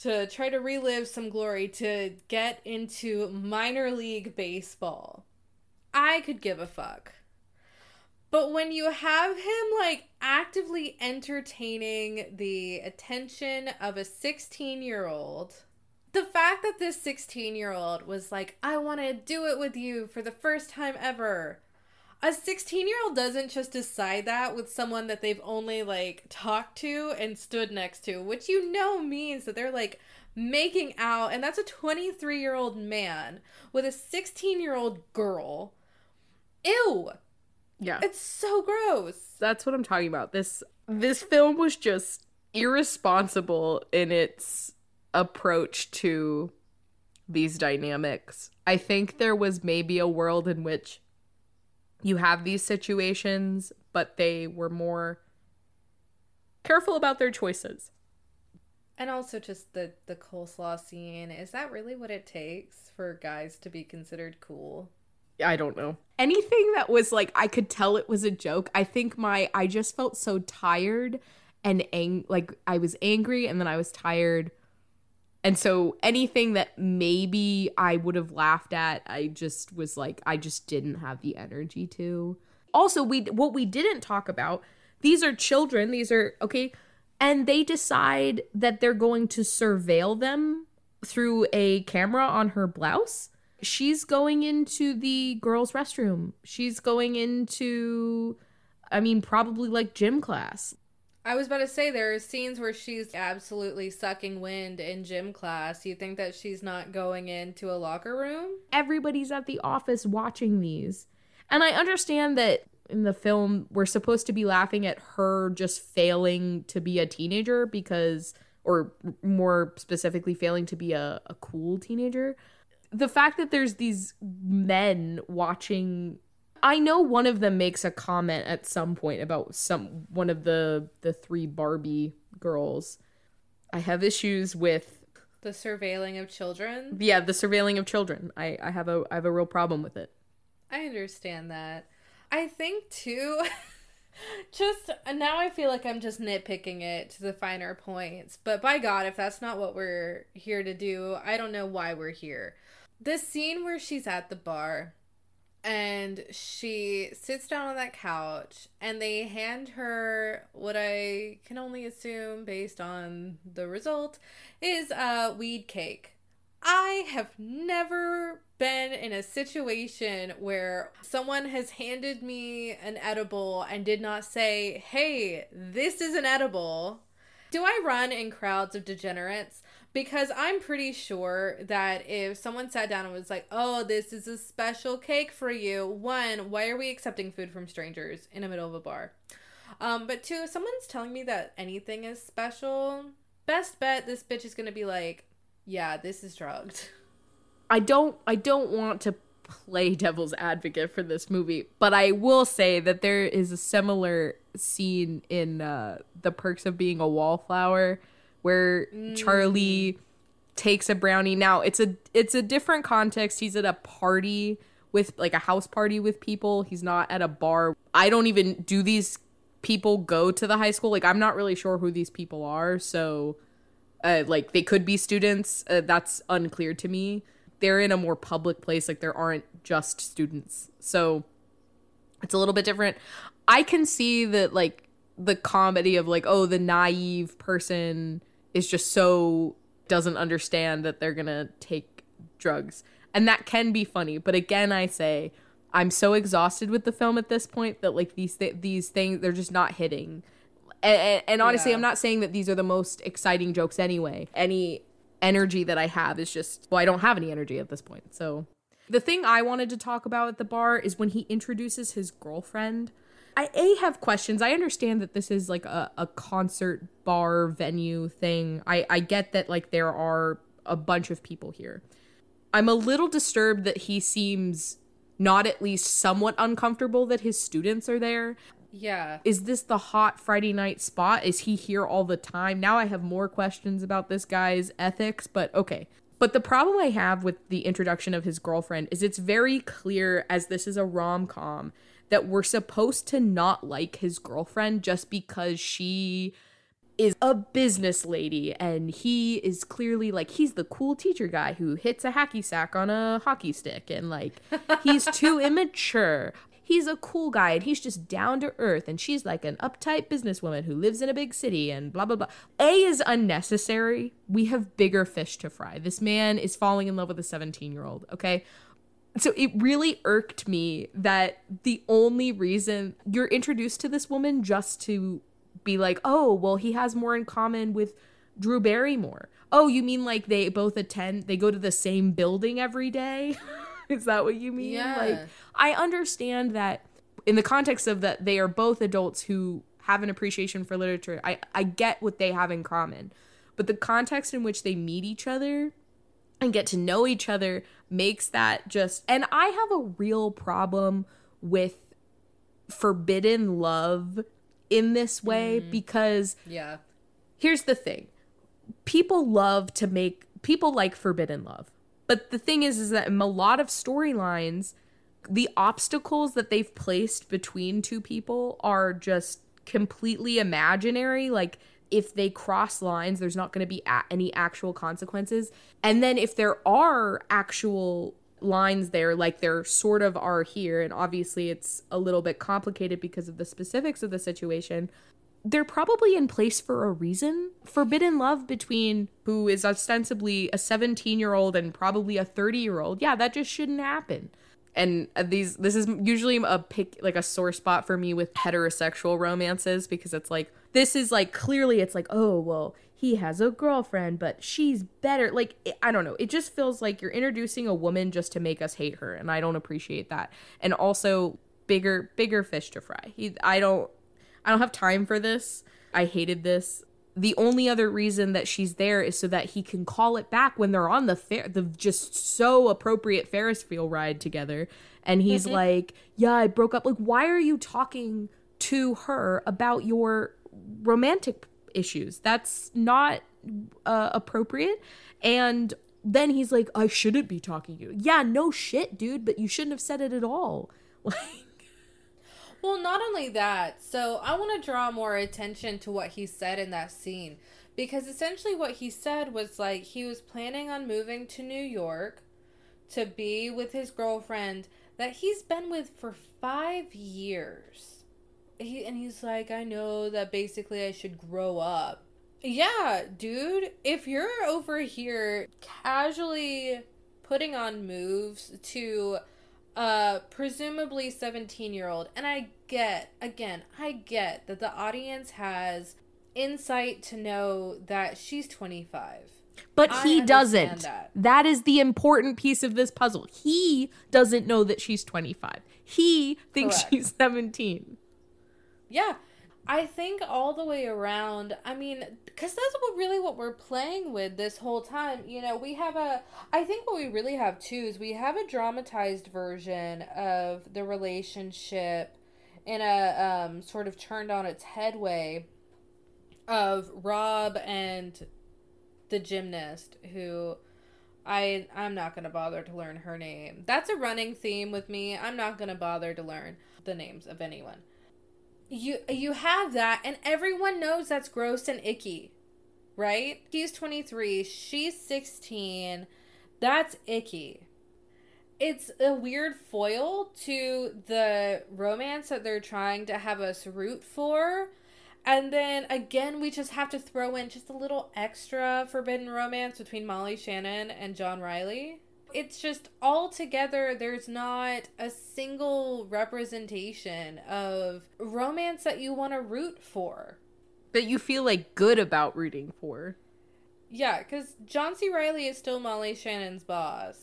to try to relive some glory to get into minor league baseball, I could give a fuck. But when you have him like actively entertaining the attention of a 16 year old, the fact that this 16 year old was like, I want to do it with you for the first time ever. A 16 year old doesn't just decide that with someone that they've only like talked to and stood next to, which you know means that they're like making out, and that's a 23 year old man with a 16 year old girl. Ew! Yeah. It's so gross. That's what I'm talking about. This this film was just irresponsible in its approach to these dynamics. I think there was maybe a world in which you have these situations, but they were more careful about their choices. And also just the the coleslaw scene. Is that really what it takes for guys to be considered cool? I don't know. Anything that was like I could tell it was a joke. I think my I just felt so tired and ang- like I was angry and then I was tired. And so anything that maybe I would have laughed at, I just was like I just didn't have the energy to. Also, we what we didn't talk about, these are children, these are okay, and they decide that they're going to surveil them through a camera on her blouse she's going into the girls' restroom. She's going into, I mean, probably like gym class. I was about to say there are scenes where she's absolutely sucking wind in gym class. You think that she's not going into a locker room? Everybody's at the office watching these. And I understand that in the film we're supposed to be laughing at her just failing to be a teenager because or more specifically failing to be a, a cool teenager the fact that there's these men watching i know one of them makes a comment at some point about some one of the the three barbie girls i have issues with The surveilling of children. yeah the surveilling of children i i have a i have a real problem with it I understand that. I think too. just now, I feel like I'm just nitpicking it to the finer points. But by God, if that's not what we're here to do, I don't know why we're here. The scene where she's at the bar and she sits down on that couch and they hand her what I can only assume based on the result is a weed cake. I have never been in a situation where someone has handed me an edible and did not say, hey, this is an edible. Do I run in crowds of degenerates? Because I'm pretty sure that if someone sat down and was like, oh, this is a special cake for you, one, why are we accepting food from strangers in the middle of a bar? Um, but two, if someone's telling me that anything is special, best bet this bitch is gonna be like, yeah, this is drugged. I don't I don't want to play devil's advocate for this movie, but I will say that there is a similar scene in uh, The Perks of Being a Wallflower where Charlie takes a brownie. Now, it's a it's a different context. He's at a party with like a house party with people. He's not at a bar. I don't even do these people go to the high school? Like I'm not really sure who these people are, so uh, like they could be students. Uh, that's unclear to me. They're in a more public place. Like there aren't just students, so it's a little bit different. I can see that like the comedy of like oh the naive person is just so doesn't understand that they're gonna take drugs. And that can be funny but again i say i'm so exhausted with the film at this point that like these th- these things they're just not hitting. And, and, honestly Yeah. i'm not saying that these are the most exciting jokes anyway. Any energy that i have is just well i don't have any energy at this point so. The thing i wanted to talk about at the bar is when he introduces his girlfriend I a have questions. I understand that this is like a, a concert bar venue thing. I I get that like there are a bunch of people here. I'm a little disturbed that he seems not at least somewhat uncomfortable that his students are there. Yeah. Is this the hot Friday night spot? Is he here all the time? Now I have more questions about this guy's ethics, but okay. But the problem I have with the introduction of his girlfriend is it's very clear as this is a rom-com that we're supposed to not like his girlfriend just because she is a business lady and he is clearly like he's the cool teacher guy who hits a hacky sack on a hockey stick and like he's too immature. He's a cool guy and he's just down to earth and she's like an uptight businesswoman who lives in a big city and blah blah blah. A is unnecessary. We have bigger fish to fry. This man is falling in love with a 17-year-old, okay? So it really irked me that the only reason you're introduced to this woman just to be like, oh, well, he has more in common with Drew Barrymore. Oh, you mean like they both attend, they go to the same building every day? Is that what you mean? Yeah. Like, I understand that in the context of that they are both adults who have an appreciation for literature. I, I get what they have in common. But the context in which they meet each other and get to know each other makes that just and I have a real problem with forbidden love in this way mm-hmm. because Yeah. here's the thing. People love to make people like forbidden love. But the thing is is that in a lot of storylines the obstacles that they've placed between two people are just completely imaginary like if they cross lines there's not going to be a- any actual consequences and then if there are actual lines there like there sort of are here and obviously it's a little bit complicated because of the specifics of the situation they're probably in place for a reason. Forbidden love between who is ostensibly a 17 year old and probably a 30 year old. Yeah, that just shouldn't happen. And uh, these, this is usually a pick, like a sore spot for me with heterosexual romances because it's like, this is like clearly it's like, oh, well, he has a girlfriend, but she's better. Like, I don't know. It just feels like you're introducing a woman just to make us hate her. And I don't appreciate that. And also, bigger bigger fish to fry. He, I don't I don't have time for this. I hated this. The only other reason that she's there is so that he can call it back when they're on the fair, the just so appropriate Ferris wheel ride together. And he's like, "Yeah, I broke up. Like, why are you talking to her about your romantic issues? That's not uh, appropriate." And then he's like, "I shouldn't be talking to you." Yeah, no shit, dude. But you shouldn't have said it at all. Like, Well, not only that, so I want to draw more attention to what he said in that scene. Because essentially, what he said was like he was planning on moving to New York to be with his girlfriend that he's been with for five years. He, and he's like, I know that basically I should grow up. Yeah, dude, if you're over here casually putting on moves to uh presumably 17 year old and i get again i get that the audience has insight to know that she's 25 But I he doesn't. that. that is the important piece of this puzzle. He doesn't know that she's 25. He thinks Correct. she's 17. Yeah. I think all the way around, I mean, because that's what really what we're playing with this whole time. You know, we have a, I think what we really have too is we have a dramatized version of the relationship in a um, sort of turned on its head way of Rob and the gymnast who I I'm not to bother to learn her name. That's a running theme with me. I'm not to bother to learn the names of anyone you you have that and everyone knows that's gross and icky right? He's 23 she's 16 that's icky. It's a weird foil to the romance that they're trying to have us root for. And then again we just have to throw in just a little extra forbidden romance between molly shannon and john reilly it's just all together there's not a single representation of romance that you want to root for That you feel like good about rooting for. yeah because john c reilly is still molly shannon's boss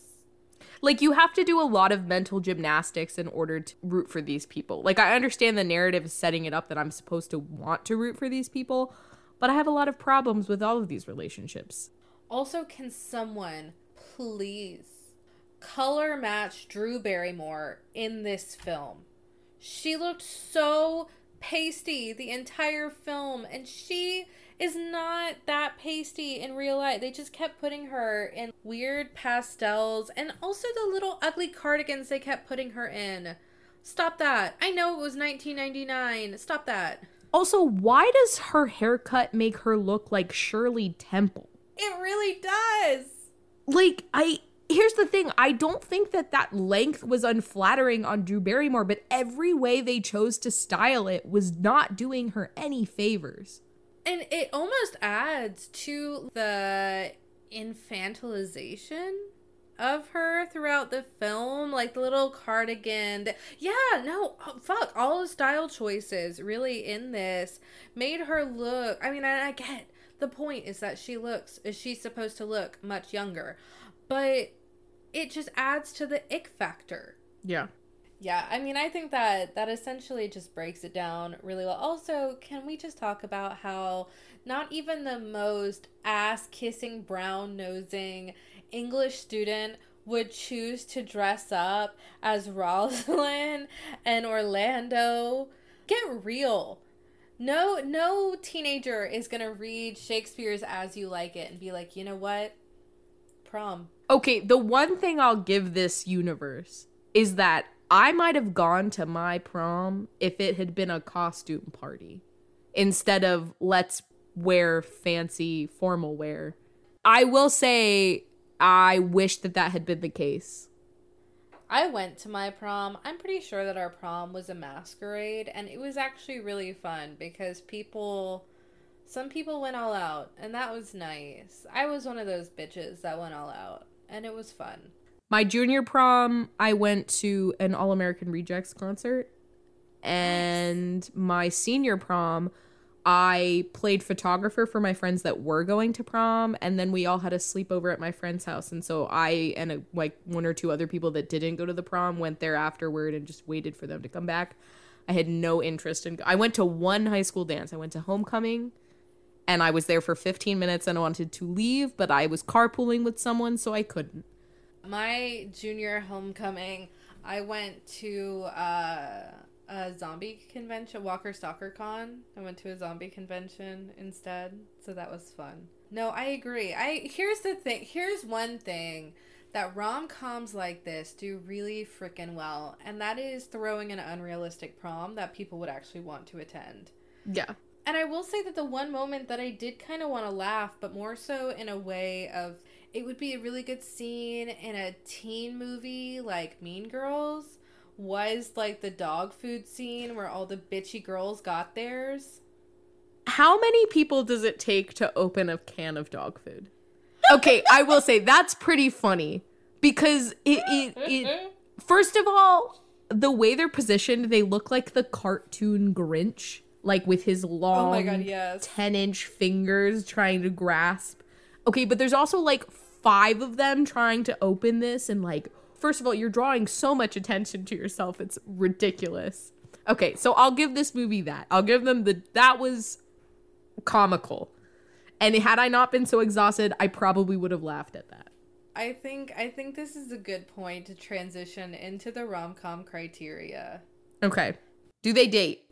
Like you have to do a lot of mental gymnastics in order to root for these people. Like I understand the narrative is setting it up that I'm supposed to want to root for these people, but I have a lot of problems with all of these relationships. also can someone please color match drew barrymore in this film. She looked so pasty the entire film and she is not that pasty in real life. They just kept putting her in weird pastels and also the little ugly cardigans they kept putting her in. Stop that. I know it was 1999 stop that. Also, why does her haircut make her look like Shirley Temple? it really does. Like I here's the thing, I don't think that that length was unflattering on Drew Barrymore, but every way they chose to style it was not doing her any favors. And it almost adds to the infantilization of her throughout the film, like the little cardigan. That, yeah, no, oh, fuck, all the style choices really in this made her look. I mean, I, I get the point is that she looks is she supposed to look much younger, but it just adds to the ick factor. Yeah. Yeah, I mean, I think that that essentially just breaks it down really well. Also, can we just talk about how not even the most ass kissing, brown nosing English student would choose to dress up as Rosalind and Orlando? Get real. No, no teenager is gonna read Shakespeare's As You Like It and be like, you know what, prom. Okay, the one thing I'll give this universe is that I might have gone to my prom if it had been a costume party instead of let's wear fancy formal wear. I will say I wish that that had been the case. I went to my prom. I'm pretty sure that our prom was a masquerade, and it was actually really fun because people, some people went all out, and that was nice. I was one of those bitches that went all out, and it was fun. My junior prom, I went to an All American Rejects concert. And my senior prom, I played photographer for my friends that were going to prom, and then we all had a sleepover at my friend's house. And so I and a, like one or two other people that didn't go to the prom went there afterward and just waited for them to come back. I had no interest in. I went to one high school dance. I went to homecoming, and I was there for 15 minutes and I wanted to leave, but I was carpooling with someone, so I couldn't. My junior homecoming, I went to uh, a zombie convention, Walker Stalker Con. I went to a zombie convention instead, so that was fun. No, I agree. I here's the thing. Here's one thing that rom-coms like this do really freaking well, and that is throwing an unrealistic prom that people would actually want to attend. Yeah. And I will say that the one moment that I did kind of want to laugh, but more so in a way of it would be a really good scene in a teen movie like Mean Girls was like the dog food scene where all the bitchy girls got theirs. How many people does it take to open a can of dog food? Okay, I will say that's pretty funny because it, it, it first of all, the way they're positioned, they look like the cartoon Grinch, like with his long Oh my god, yes. 10 inch fingers trying to grasp. Okay, but there's also like five of them trying to open this, and like, first of all, you're drawing so much attention to yourself. It's ridiculous. Okay, so I'll give this movie that. I'll give them the that was comical. And had I not been so exhausted, I probably would have laughed at that. I think I think this is a good point to transition into the rom-com criteria. Okay. Do they date?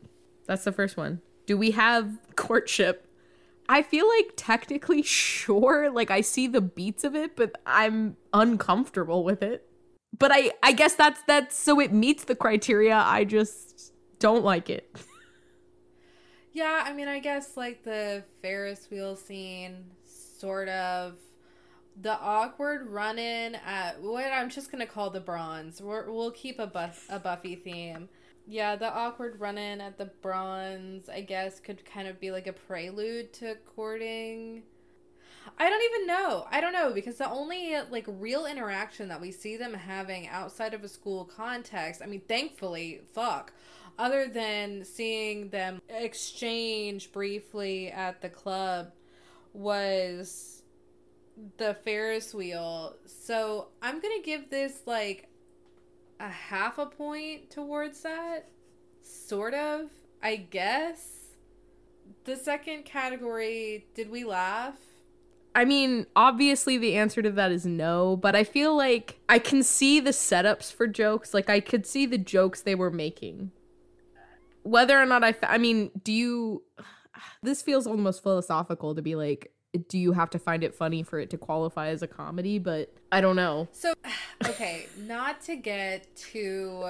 That's the first one. Do we have courtship? I feel like technically sure, like I see the beats of it, but I'm uncomfortable with it. But I I guess that's that's so it meets the criteria. I just don't like it. Yeah, I mean, I guess like the Ferris wheel scene, sort of. The awkward run in at what I'm just gonna call the bronze. We're, we'll keep a buff a Buffy theme. Yeah, the awkward run in at the bronze, I guess, could kind of be like a prelude to courting. I don't even know. I don't know because the only like real interaction that we see them having outside of a school context, I mean, thankfully, fuck, other than seeing them exchange briefly at the club was the Ferris wheel. So I'm going to give this like a half a point towards that. Sort of, I guess. The second category, did we laugh? I mean, obviously the answer to that is no, but I feel like I can see the setups for jokes. Like I could see the jokes they were making. Whether or not I, fa- I mean, do you? This feels almost philosophical to be like, do you have to find it funny for it to qualify as a comedy? But I don't know. So, okay, not to get too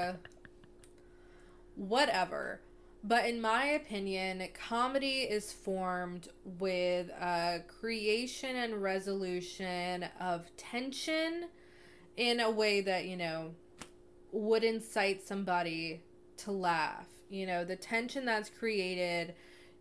whatever, but in my opinion, comedy is formed with uh, creation and resolution of tension in a way that, you know, would incite somebody to laugh. You know, the tension that's created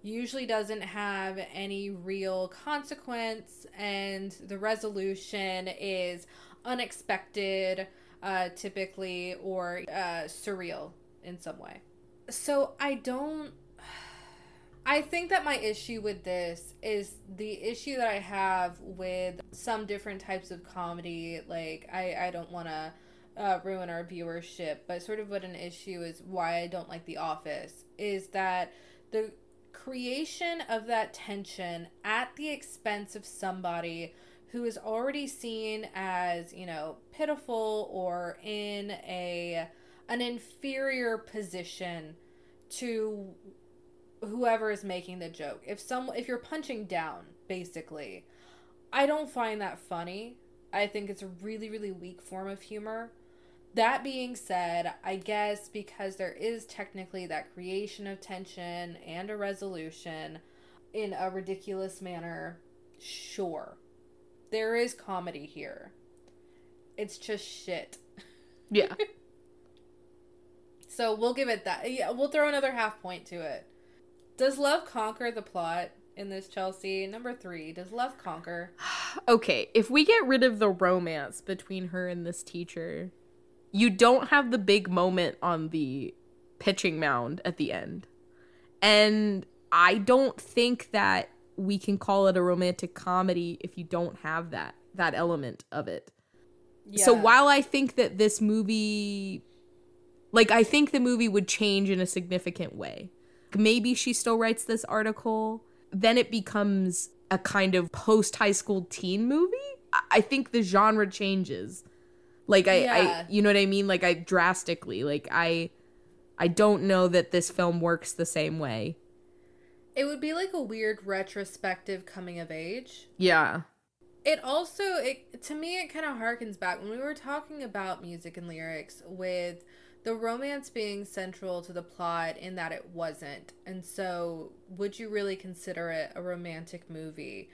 usually doesn't have any real consequence, and the resolution is unexpected, uh, typically, or uh, surreal in some way. So I don't. I think that my issue with this is the issue that I have with some different types of comedy. Like, I, I don't want to uh, ruin our viewership, but sort of what an issue is why I don't like The Office is that the creation of that tension at the expense of somebody who is already seen as, you know, pitiful or in a an inferior position to whoever is making the joke. If some if you're punching down, basically, I don't find that funny. I think it's a really really weak form of humor. That being said, I guess because there is technically that creation of tension and a resolution in a ridiculous manner, sure. There is comedy here. It's just shit. Yeah. So we'll give it that. Yeah, we'll throw another half point to it. Does love conquer the plot in this Chelsea? Number three. Does love conquer? okay, if we get rid of the romance between her and this teacher, you don't have the big moment on the pitching mound at the end. And I don't think that we can call it a romantic comedy if you don't have that that element of it. So while I think that this movie like I think the movie would change in a significant way. Maybe she still writes this article, then it becomes a kind of post high school teen movie. I- I think the genre changes. Like I, Yeah. I you know what I mean? Like I drastically. Like I I don't know that this film works the same way. It would be like a weird retrospective coming of age. Yeah. It also it to me it kind of harkens back when we were talking about music and lyrics with the romance being central to the plot in that it wasn't. And so would you really consider it a romantic movie?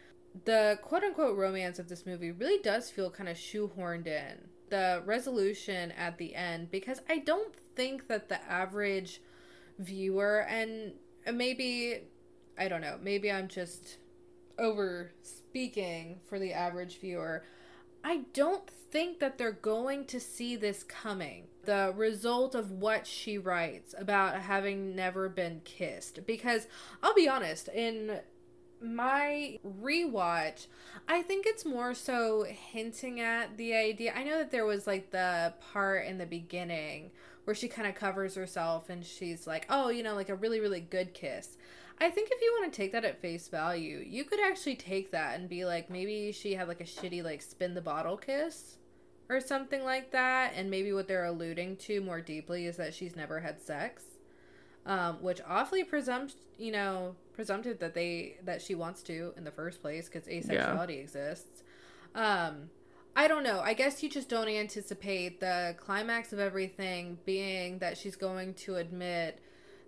The quote unquote romance of this movie really does feel kind of shoehorned in. The resolution at the end because I don't think that the average viewer and maybe I don't know, maybe I'm just over speaking for the average viewer, I don't think that they're going to see this coming. The result of what she writes about having never been kissed. Because I'll be honest, in my rewatch, I think it's more so hinting at the idea. I know that there was like the part in the beginning where she kind of covers herself and she's like, oh, you know, like a really, really good kiss. I think if you want to take that at face value, you could actually take that and be like, maybe she had like a shitty, like, spin the bottle kiss or something like that. And maybe what they're alluding to more deeply is that she's never had sex. Um, which awfully presumped, you know, presumptive that they that she wants to in the first place because asexuality exists. Um, I don't know. I guess you just don't anticipate the climax of everything being that she's going to admit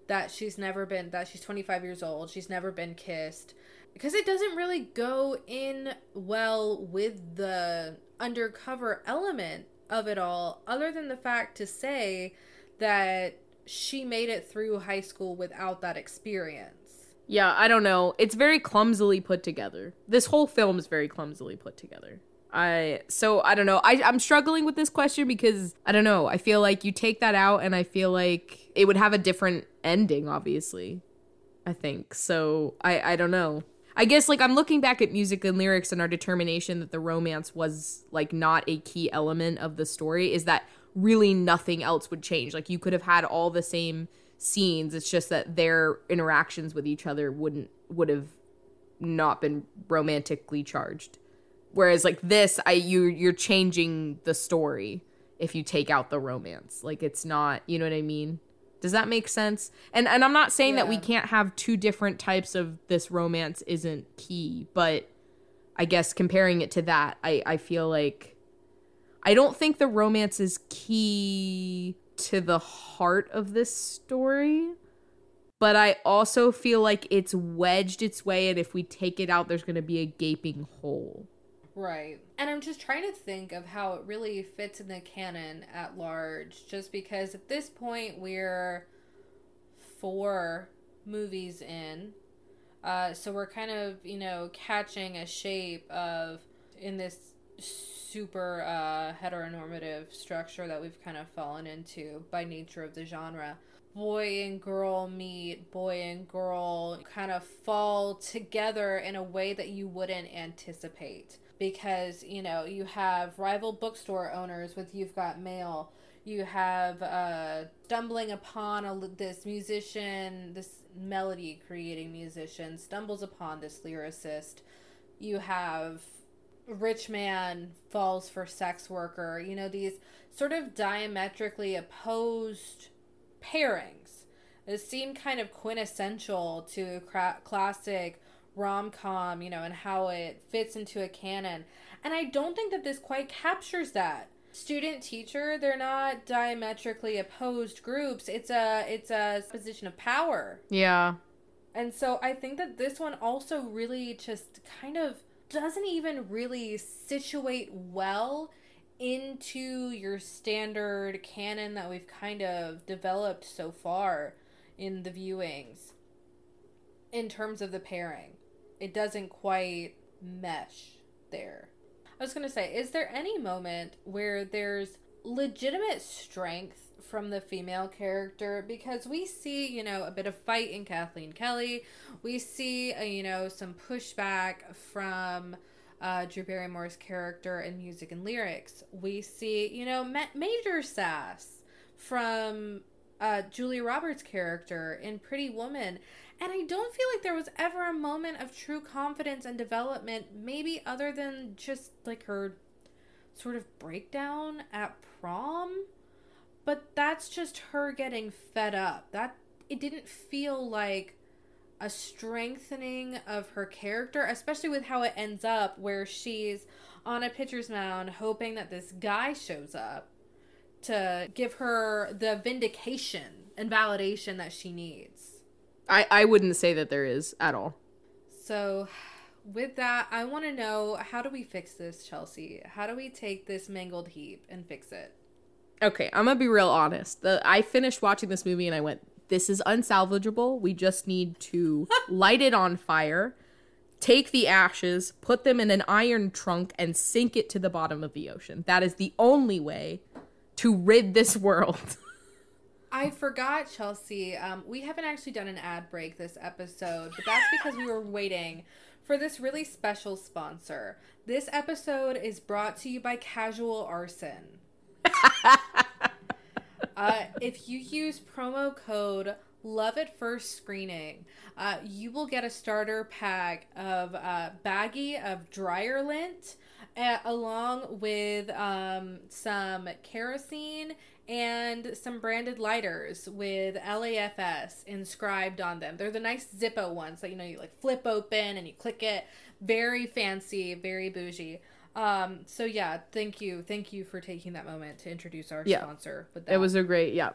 that she's never been that she's 25 years old she's never been kissed because it doesn't really go in well with the undercover element of it all other than the fact to say that she made it through high school without that experience Yeah, I don't know. It's very clumsily put together. This whole film is very clumsily put together. I so I don't know. I I'm struggling with this question because I don't know. I feel like you take that out and I feel like it would have a different ending obviously. I think. So I I don't know. I guess like I'm looking back at music and lyrics and our determination that the romance was like not a key element of the story is that really nothing else would change. Like you could have had all the same scenes. It's just that their interactions with each other wouldn't would have not been romantically charged. Whereas like this, I you you're changing the story if you take out the romance. Like it's not, you know what I mean? Does that make sense? And and I'm not saying that we can't have two different types of this romance isn't key, but I guess comparing it to that, I I feel like I don't think the romance is key to the heart of this story. But I also feel like it's wedged its way, and if we take it out, there's going to be a gaping hole. Right. And I'm just trying to think of how it really fits in the canon at large, just because at this point we're four movies in. Uh, so we're kind of, you know, catching a shape of in this super uh, heteronormative structure that we've kind of fallen into by nature of the genre. Boy and girl meet, boy and girl kind of fall together in a way that you wouldn't anticipate. Because, you know, you have rival bookstore owners with You've Got Mail. You have uh, stumbling upon a, this musician, this melody creating musician, stumbles upon this lyricist. You have rich man falls for sex worker. You know, these sort of diametrically opposed pairings. It seem kind of quintessential to cra- classic rom com, you know, and how it fits into a canon. And I don't think that this quite captures that. Student teacher, they're not diametrically opposed groups. It's a it's a position of power. Yeah. And so I think that this one also really just kind of doesn't even really situate well into your standard canon that we've kind of developed so far in the viewings in terms of the pairing. It doesn't quite mesh there. I was going to say, is there any moment where there's legitimate strength from the female character because we see, you know, a bit of fight in Kathleen Kelly. We see, uh, you know, some pushback from uh, Drew Barrymore's character in music and lyrics. We see, you know, ma- major sass from uh, Julia Roberts' character in Pretty Woman. And I don't feel like there was ever a moment of true confidence and development, maybe other than just like her sort of breakdown at prom. But that's just her getting fed up. That it didn't feel like a strengthening of her character, especially with how it ends up where she's on a pitcher's mound hoping that this guy shows up to give her the vindication and validation that she needs. I, I wouldn't say that there is at all. So, with that, I want to know how do we fix this, Chelsea? How do we take this mangled heap and fix it? Okay, I'm gonna be real honest. The, I finished watching this movie and I went, "This is unsalvageable. We just need to light it on fire, take the ashes, put them in an iron trunk, and sink it to the bottom of the ocean. That is the only way to rid this world." I forgot, Chelsea. Um, we haven't actually done an ad break this episode, but that's because we were waiting for this really special sponsor. This episode is brought to you by Casual Arson. Uh, if you use promo code Love at First Screening, uh, you will get a starter pack of uh, baggie of dryer lint, uh, along with um, some kerosene and some branded lighters with LAFS inscribed on them. They're the nice Zippo ones that you know you like flip open and you click it. Very fancy, very bougie. Um, so yeah, thank you, thank you for taking that moment to introduce our Yeah. sponsor. With that, It was a great, yeah.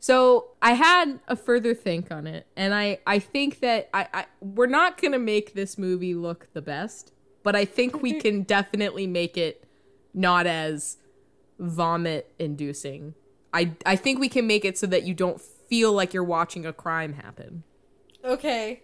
So I had a further think on it, and I I think that I, I we're not gonna make this movie look the best, but I think we can definitely make it not as vomit inducing. I I think we can make it so that you don't feel like you're watching a crime happen. okay.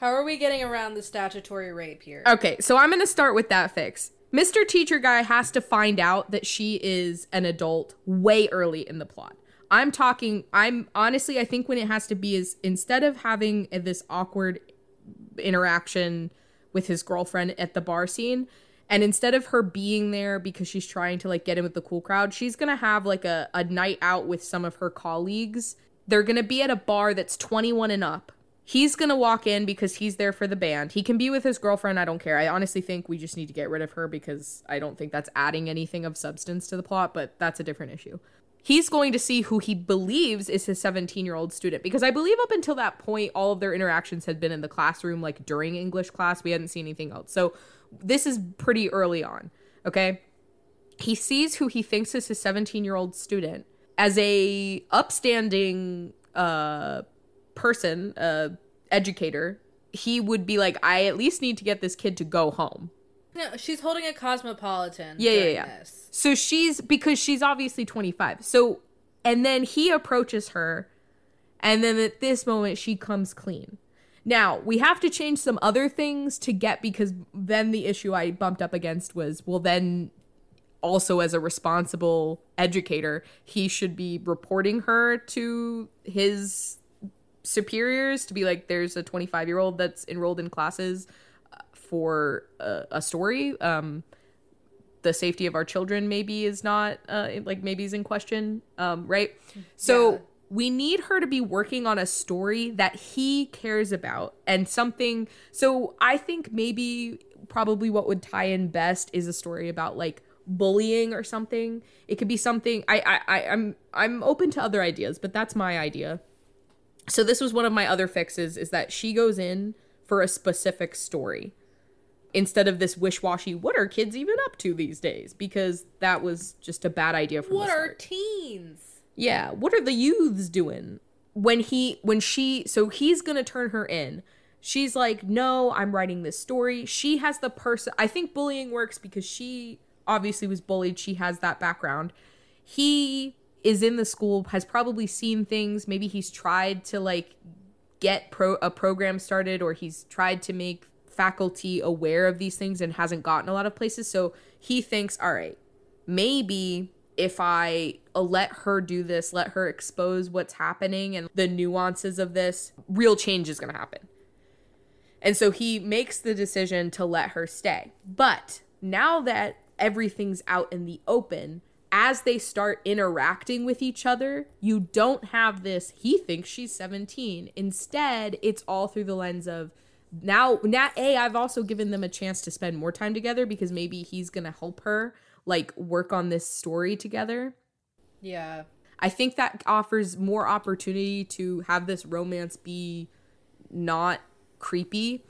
How are we getting around the statutory rape here? Okay, so I'm going to start with that fix. Mr. Teacher Guy has to find out that she is an adult way early in the plot. I'm talking, I'm honestly, I think when it has to be is instead of having this awkward interaction with his girlfriend at the bar scene, and instead of her being there because she's trying to like get in with the cool crowd, she's gonna have like a, a night out with some of her colleagues. They're gonna be at a bar that's 21 and up. He's gonna walk in because he's there for the band. He can be with his girlfriend, I don't care. I honestly think we just need to get rid of her because I don't think that's adding anything of substance to the plot, but that's a different issue. He's going to see who he believes is his 17 year old student because I believe up until that point, all of their interactions had been in the classroom, like during English class. We hadn't seen anything else. So this is pretty early on, okay? He sees who he thinks is his 17 year old student as a upstanding uh, person, uh, educator. He would be like, I at least need to get this kid to go home. No, she's holding a cosmopolitan. Yeah, yeah, yeah. This. So she's because she's obviously 25. So and then he approaches her and then at this moment she comes clean. Now, we have to change some other things to get because then the issue I bumped up against was well then also as a responsible educator, he should be reporting her to his superiors to be like there's a 25 year old that's enrolled in classes uh, for a, a story. Um the safety of our children maybe is not uh like maybe is in question um right? So Yeah. we need her to be working on a story that he cares about and something so i think maybe probably what would tie in best is a story about like bullying or something. It could be something i i, I i'm i'm open to other ideas but that's my idea so this was one of my other fixes is that she goes in for a specific story instead of this wish-washy what are kids even up to these days? because that was just a bad idea from What are teens? yeah what are the youths doing? When he when she so he's gonna turn her in. She's like no i'm writing this story. She has the person i think bullying works because she obviously was bullied. She has that background. He is in the school has probably seen things maybe he's tried to like get pro a program started or he's tried to make faculty aware of these things and hasn't gotten a lot of places so he thinks all right maybe if I let her do this, let her expose what's happening and the nuances of this, real change is going to happen. And so he makes the decision to let her stay. But now that everything's out in the open, as they start interacting with each other, you don't have this, he thinks she's 17. Instead, it's all through the lens of now, now, A, I've also given them a chance to spend more time together because maybe he's going to help her, like, work on this story together. Yeah. I think that offers more opportunity to have this romance be not creepy.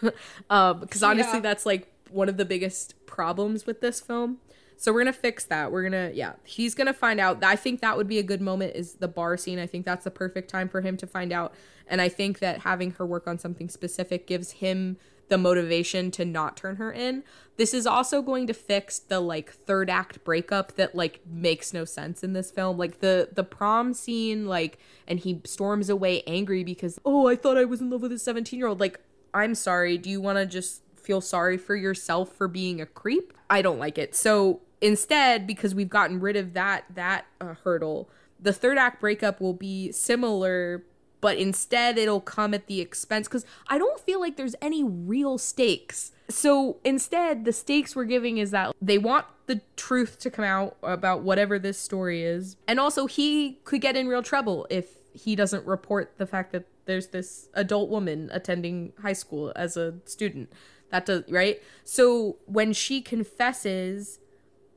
um, because honestly, Yeah. that's like one of the biggest problems with this film. So we're gonna fix that. We're gonna, yeah, he's gonna find out. I think that would be a good moment. Is the bar scene? I think that's the perfect time for him to find out. And I think that having her work on something specific gives him the motivation to not turn her in. This is also going to fix the like third act breakup that like makes no sense in this film. Like the the prom scene like and he storms away angry because oh, I thought I was in love with a 17-year-old. Like I'm sorry, do you want to just feel sorry for yourself for being a creep? I don't like it. So instead because we've gotten rid of that that uh, hurdle, the third act breakup will be similar but instead it'll come at the expense because I don't feel like there's any real stakes. So instead, the stakes we're giving is that they want the truth to come out about whatever this story is. And also, he could get in real trouble if he doesn't report the fact that there's this adult woman attending high school as a student. That does, right? So when she confesses,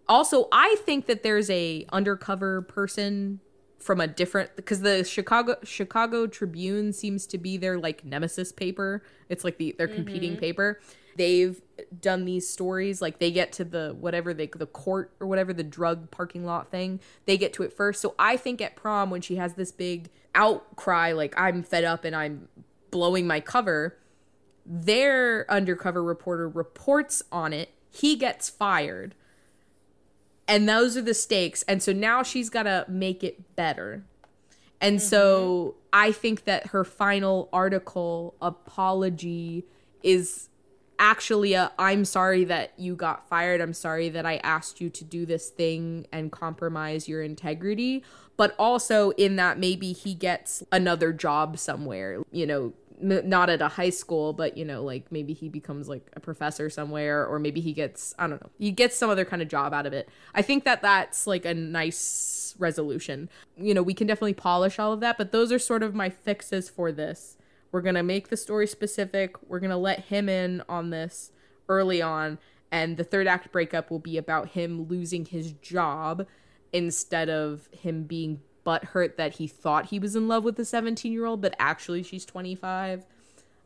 also, I think that there's a undercover person from a different because the Chicago Chicago Tribune seems to be their like nemesis paper. It's like the their competing mm-hmm. paper. They've done these stories like they get to the whatever they the court or whatever the drug parking lot thing. They get to it first. So I think at prom when she has this big outcry like I'm fed up and I'm blowing my cover, their undercover reporter reports on it. He gets fired. And those are the stakes. And so now she's got to make it better. And so mm-hmm. i think that her final article apology is actually a i'm sorry that you got fired. I'm sorry that i asked you to do this thing and compromise your integrity. But also in that maybe he gets another job somewhere you know n- not at a high school but you know like maybe he becomes like a professor somewhere or maybe he gets i don't know he gets some other kind of job out of it. I think that that's like a nice resolution. You know we can definitely polish all of that but those are sort of my fixes for this. We're gonna make the story specific. We're gonna let him in on this early on and the third act breakup will be about him losing his job instead of him being butthurt that he thought he was in love with a 17 year old but actually she's 25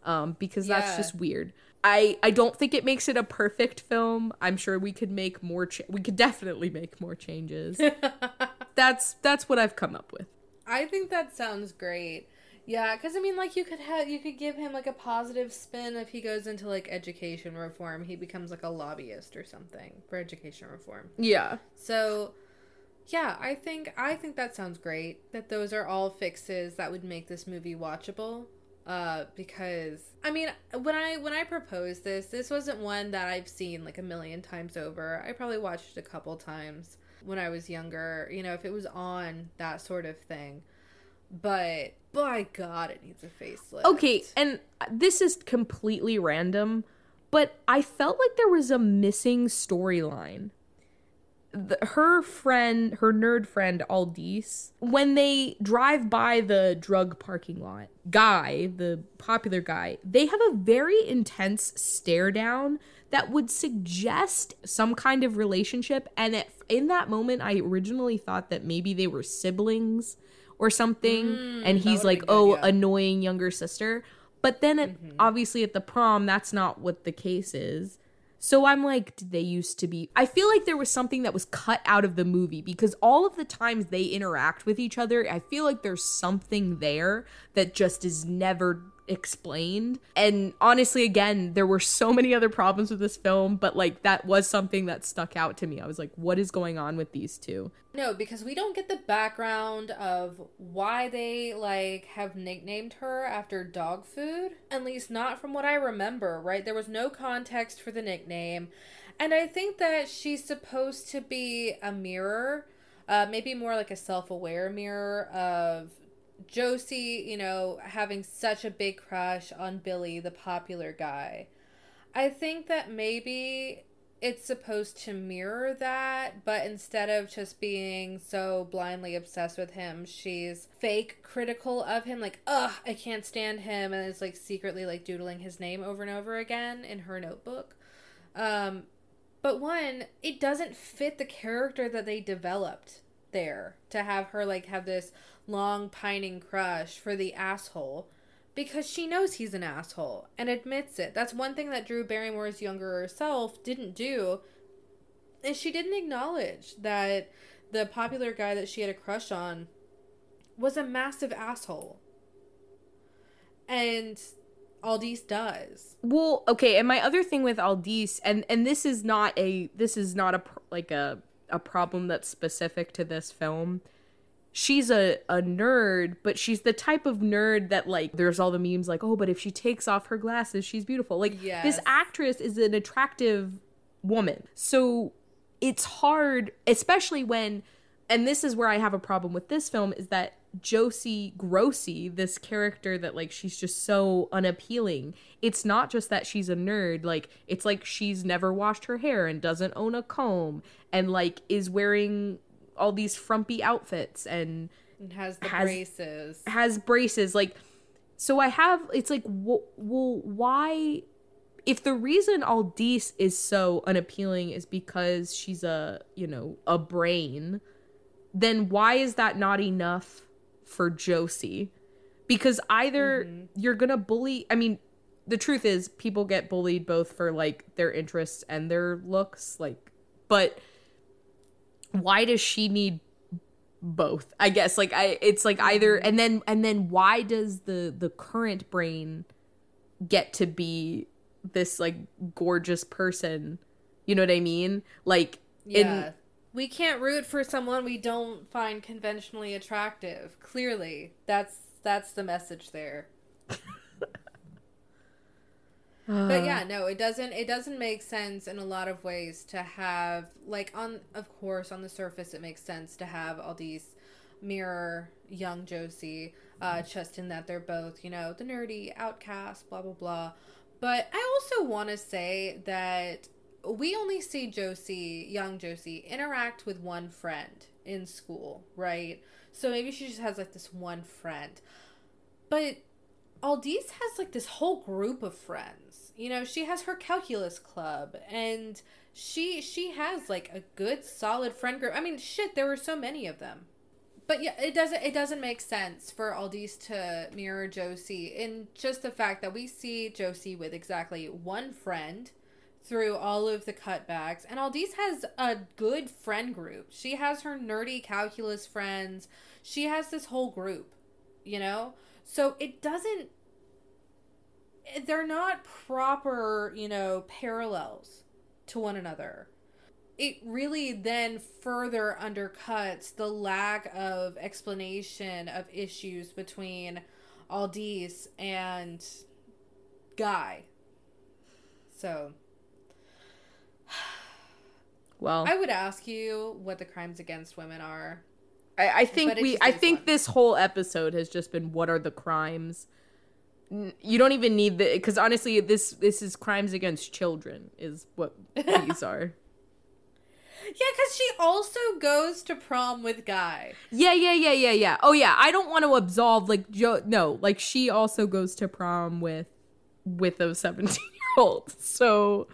um, because that's Yeah. just weird I, I don't think it makes it a perfect film. I'm sure we could make more. Cha- we could definitely make more changes. that's that's what I've come up with. I think that sounds great. Yeah, because I mean, like you could have you could give him like a positive spin if he goes into like education reform. He becomes like a lobbyist or something for education reform. Yeah. So, yeah, I think I think that sounds great. That those are all fixes that would make this movie watchable. Uh, because I mean, when I when I proposed this, this wasn't one that I've seen like a million times over. I probably watched it a couple times when I was younger. You know, if it was on that sort of thing. But by God, it needs a facelift. Okay, and this is completely random, but I felt like there was a missing storyline. The, her friend, her nerd friend Aldys, when they drive by the drug parking lot, guy, the popular guy, they have a very intense stare down that would suggest some kind of relationship. And in that moment, I originally thought that maybe they were siblings or something. and he's like, good, oh, yeah. annoying younger sister. But then, it, obviously, at the prom, that's not what the case is. So I'm like, did they used to be? I feel like there was something that was cut out of the movie because all of the times they interact with each other, I feel like there's something there that just is never explained. And honestly, again, there were so many other problems with this film, but like that was something that stuck out to me. I was like, what is going on with these two? No, because we don't get the background of why they like have nicknamed her after dog food. At least not from what I remember, right? There was no context for the nickname. And I think that she's supposed to be a mirror Uh, maybe more like a self-aware mirror of Josie, you know, having such a big crush on Billy, the popular guy. I think that maybe it's supposed to mirror that, but instead of just being so blindly obsessed with him, she's fake critical of him, like, ugh, I can't stand him, and is like secretly like doodling his name over and over again in her notebook. Um, but one, it doesn't fit the character that they developed there to have her like have this long pining crush for the asshole because she knows he's an asshole and admits it. That's one thing that Drew Barrymore's younger self didn't do is she didn't acknowledge that the popular guy that she had a crush on was a massive asshole. And Aldys does. Well, okay, and my other thing with Aldys, and and this is not a this is not a like a a problem that's specific to this film. She's a a nerd, but she's the type of nerd that like there's all the memes like, oh, but if she takes off her glasses, she's beautiful. Like Yes. this actress is an attractive woman, so it's hard, especially when, and this is where I have a problem with this film is that Josie Grossie, this character that like she's just so unappealing. It's not just that she's a nerd, like it's like she's never washed her hair and doesn't own a comb and like is wearing all these frumpy outfits and And has the Has- braces. has braces like so I have it's like well, well why if the reason Aldys is so unappealing is because she's a, you know, a brain, then why is that not enough for Josie? Because either mm-hmm. you're going to bully, I mean, the truth is people get bullied both for like their interests and their looks, like but why does she need both? I guess like I it's like either and then and then why does the the current brain get to be this like gorgeous person? You know what I mean? Like in Yeah. we can't root for someone we don't find conventionally attractive. Clearly. That's that's the message there. But yeah, no, it doesn't it doesn't make sense in a lot of ways to have like on of course on the surface it makes sense to have all these mirror young Josie, uh, just in that they're both, you know, the nerdy outcast, blah blah blah. But I also wanna say that we only see Josie, young Josie, interact with one friend in school, right? So maybe she just has like this one friend. But Aldys has like this whole group of friends. You know, she has her calculus club and she she has like a good solid friend group. I mean, shit, there were so many of them. But yeah, it doesn't it doesn't make sense for Aldys to mirror Josie in just the fact that we see Josie with exactly one friend through all of the cutbacks and Aldys has a good friend group. She has her nerdy calculus friends. She has this whole group, you know? So it doesn't they're not proper, you know, parallels to one another. It really then further undercuts the lack of explanation of issues between Aldys and Guy. So, well, I would ask you what the crimes against women are. I, I think we I think one. this whole episode has just been what are the crimes you don't even need the because honestly this this is crimes against children is what these are Yeah, because she also goes to prom with Guy. yeah yeah yeah yeah yeah oh yeah i don't want to absolve like joe no like she also goes to prom with with a 17 year old so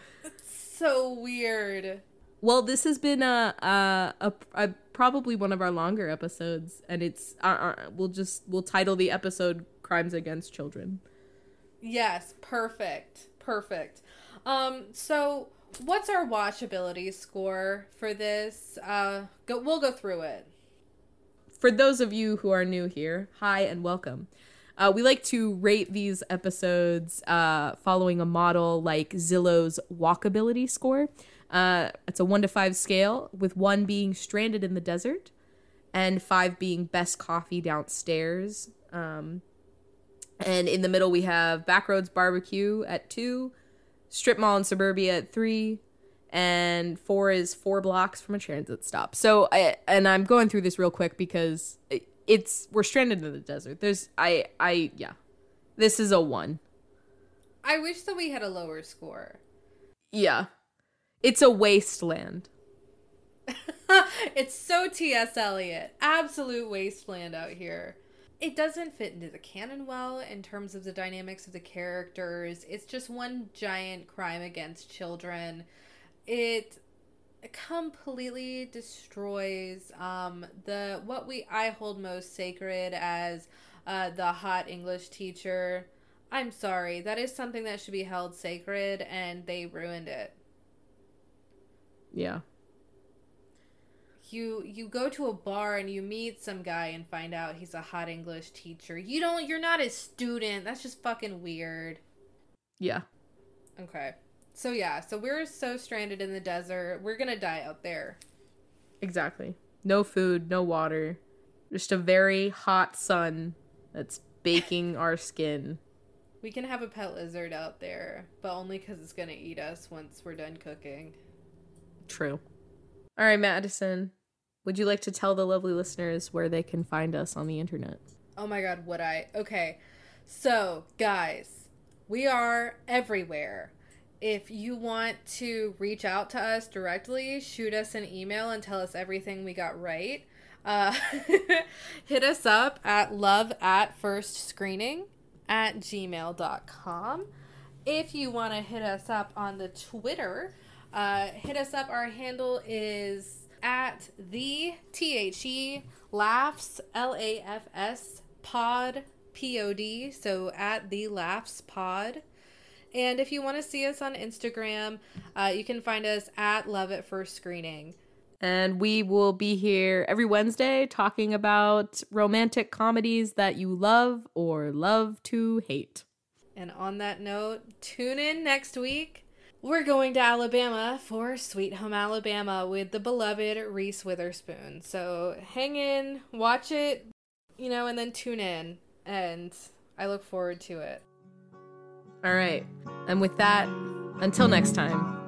So weird. well this has been a, a, a, a probably one of our longer episodes and it's uh, uh, we'll just we'll title the episode crimes against children Yes, perfect. Perfect. Um, so what's our watchability score for this? Uh go we'll go through it. for those of you who are new here, hi and welcome. Uh, we like to rate these episodes uh, following a model like Zillow's walkability score. Uh, it's a one to five scale, with one being stranded in the desert, and five being best coffee downstairs. Um, and in the middle, we have Backroads Barbecue at two, Strip Mall in Suburbia at three, and four is four blocks from a transit stop. So, I, and I'm going through this real quick because it's we're stranded in the desert. There's I I yeah, this is a one. I wish that we had a lower score. Yeah, it's a wasteland. it's so T.S. Eliot. Absolute wasteland out here. It doesn't fit into the canon well in terms of the dynamics of the characters. It's just one giant crime against children. It completely destroys um the what we I hold most sacred as uh the hot English teacher. I'm sorry. That is something that should be held sacred and they ruined it. Yeah. You you go to a bar and you meet some guy and find out he's a hot English teacher. You don't you're not a student. That's just fucking weird. Yeah. Okay. So yeah, so we're so stranded in the desert. We're going to die out there. Exactly. No food, no water. Just a very hot sun that's baking our skin. We can have a pet lizard out there, but only cuz it's going to eat us once we're done cooking. True. All right, Madison. Would you like to tell the lovely listeners where they can find us on the internet? Oh my god, would I? Okay. So, guys, we are everywhere. If you want to reach out to us directly, shoot us an email and tell us everything we got right. Uh, hit us up at love at first screening at gmail.com. If you want to hit us up on the Twitter, uh, hit us up. Our handle is at the T-H-E laughs L-A-F-S pod P-O-D. So at the laughs pod. And if you want to see us on Instagram, uh, you can find us at Love at First Screening. And we will be here every Wednesday talking about romantic comedies that you love or love to hate. And on that note, tune in next week. We're going to Alabama for Sweet Home Alabama with the beloved Reese Witherspoon. So hang in, watch it, you know, and then tune in. And I look forward to it. All right. And with that, until next time.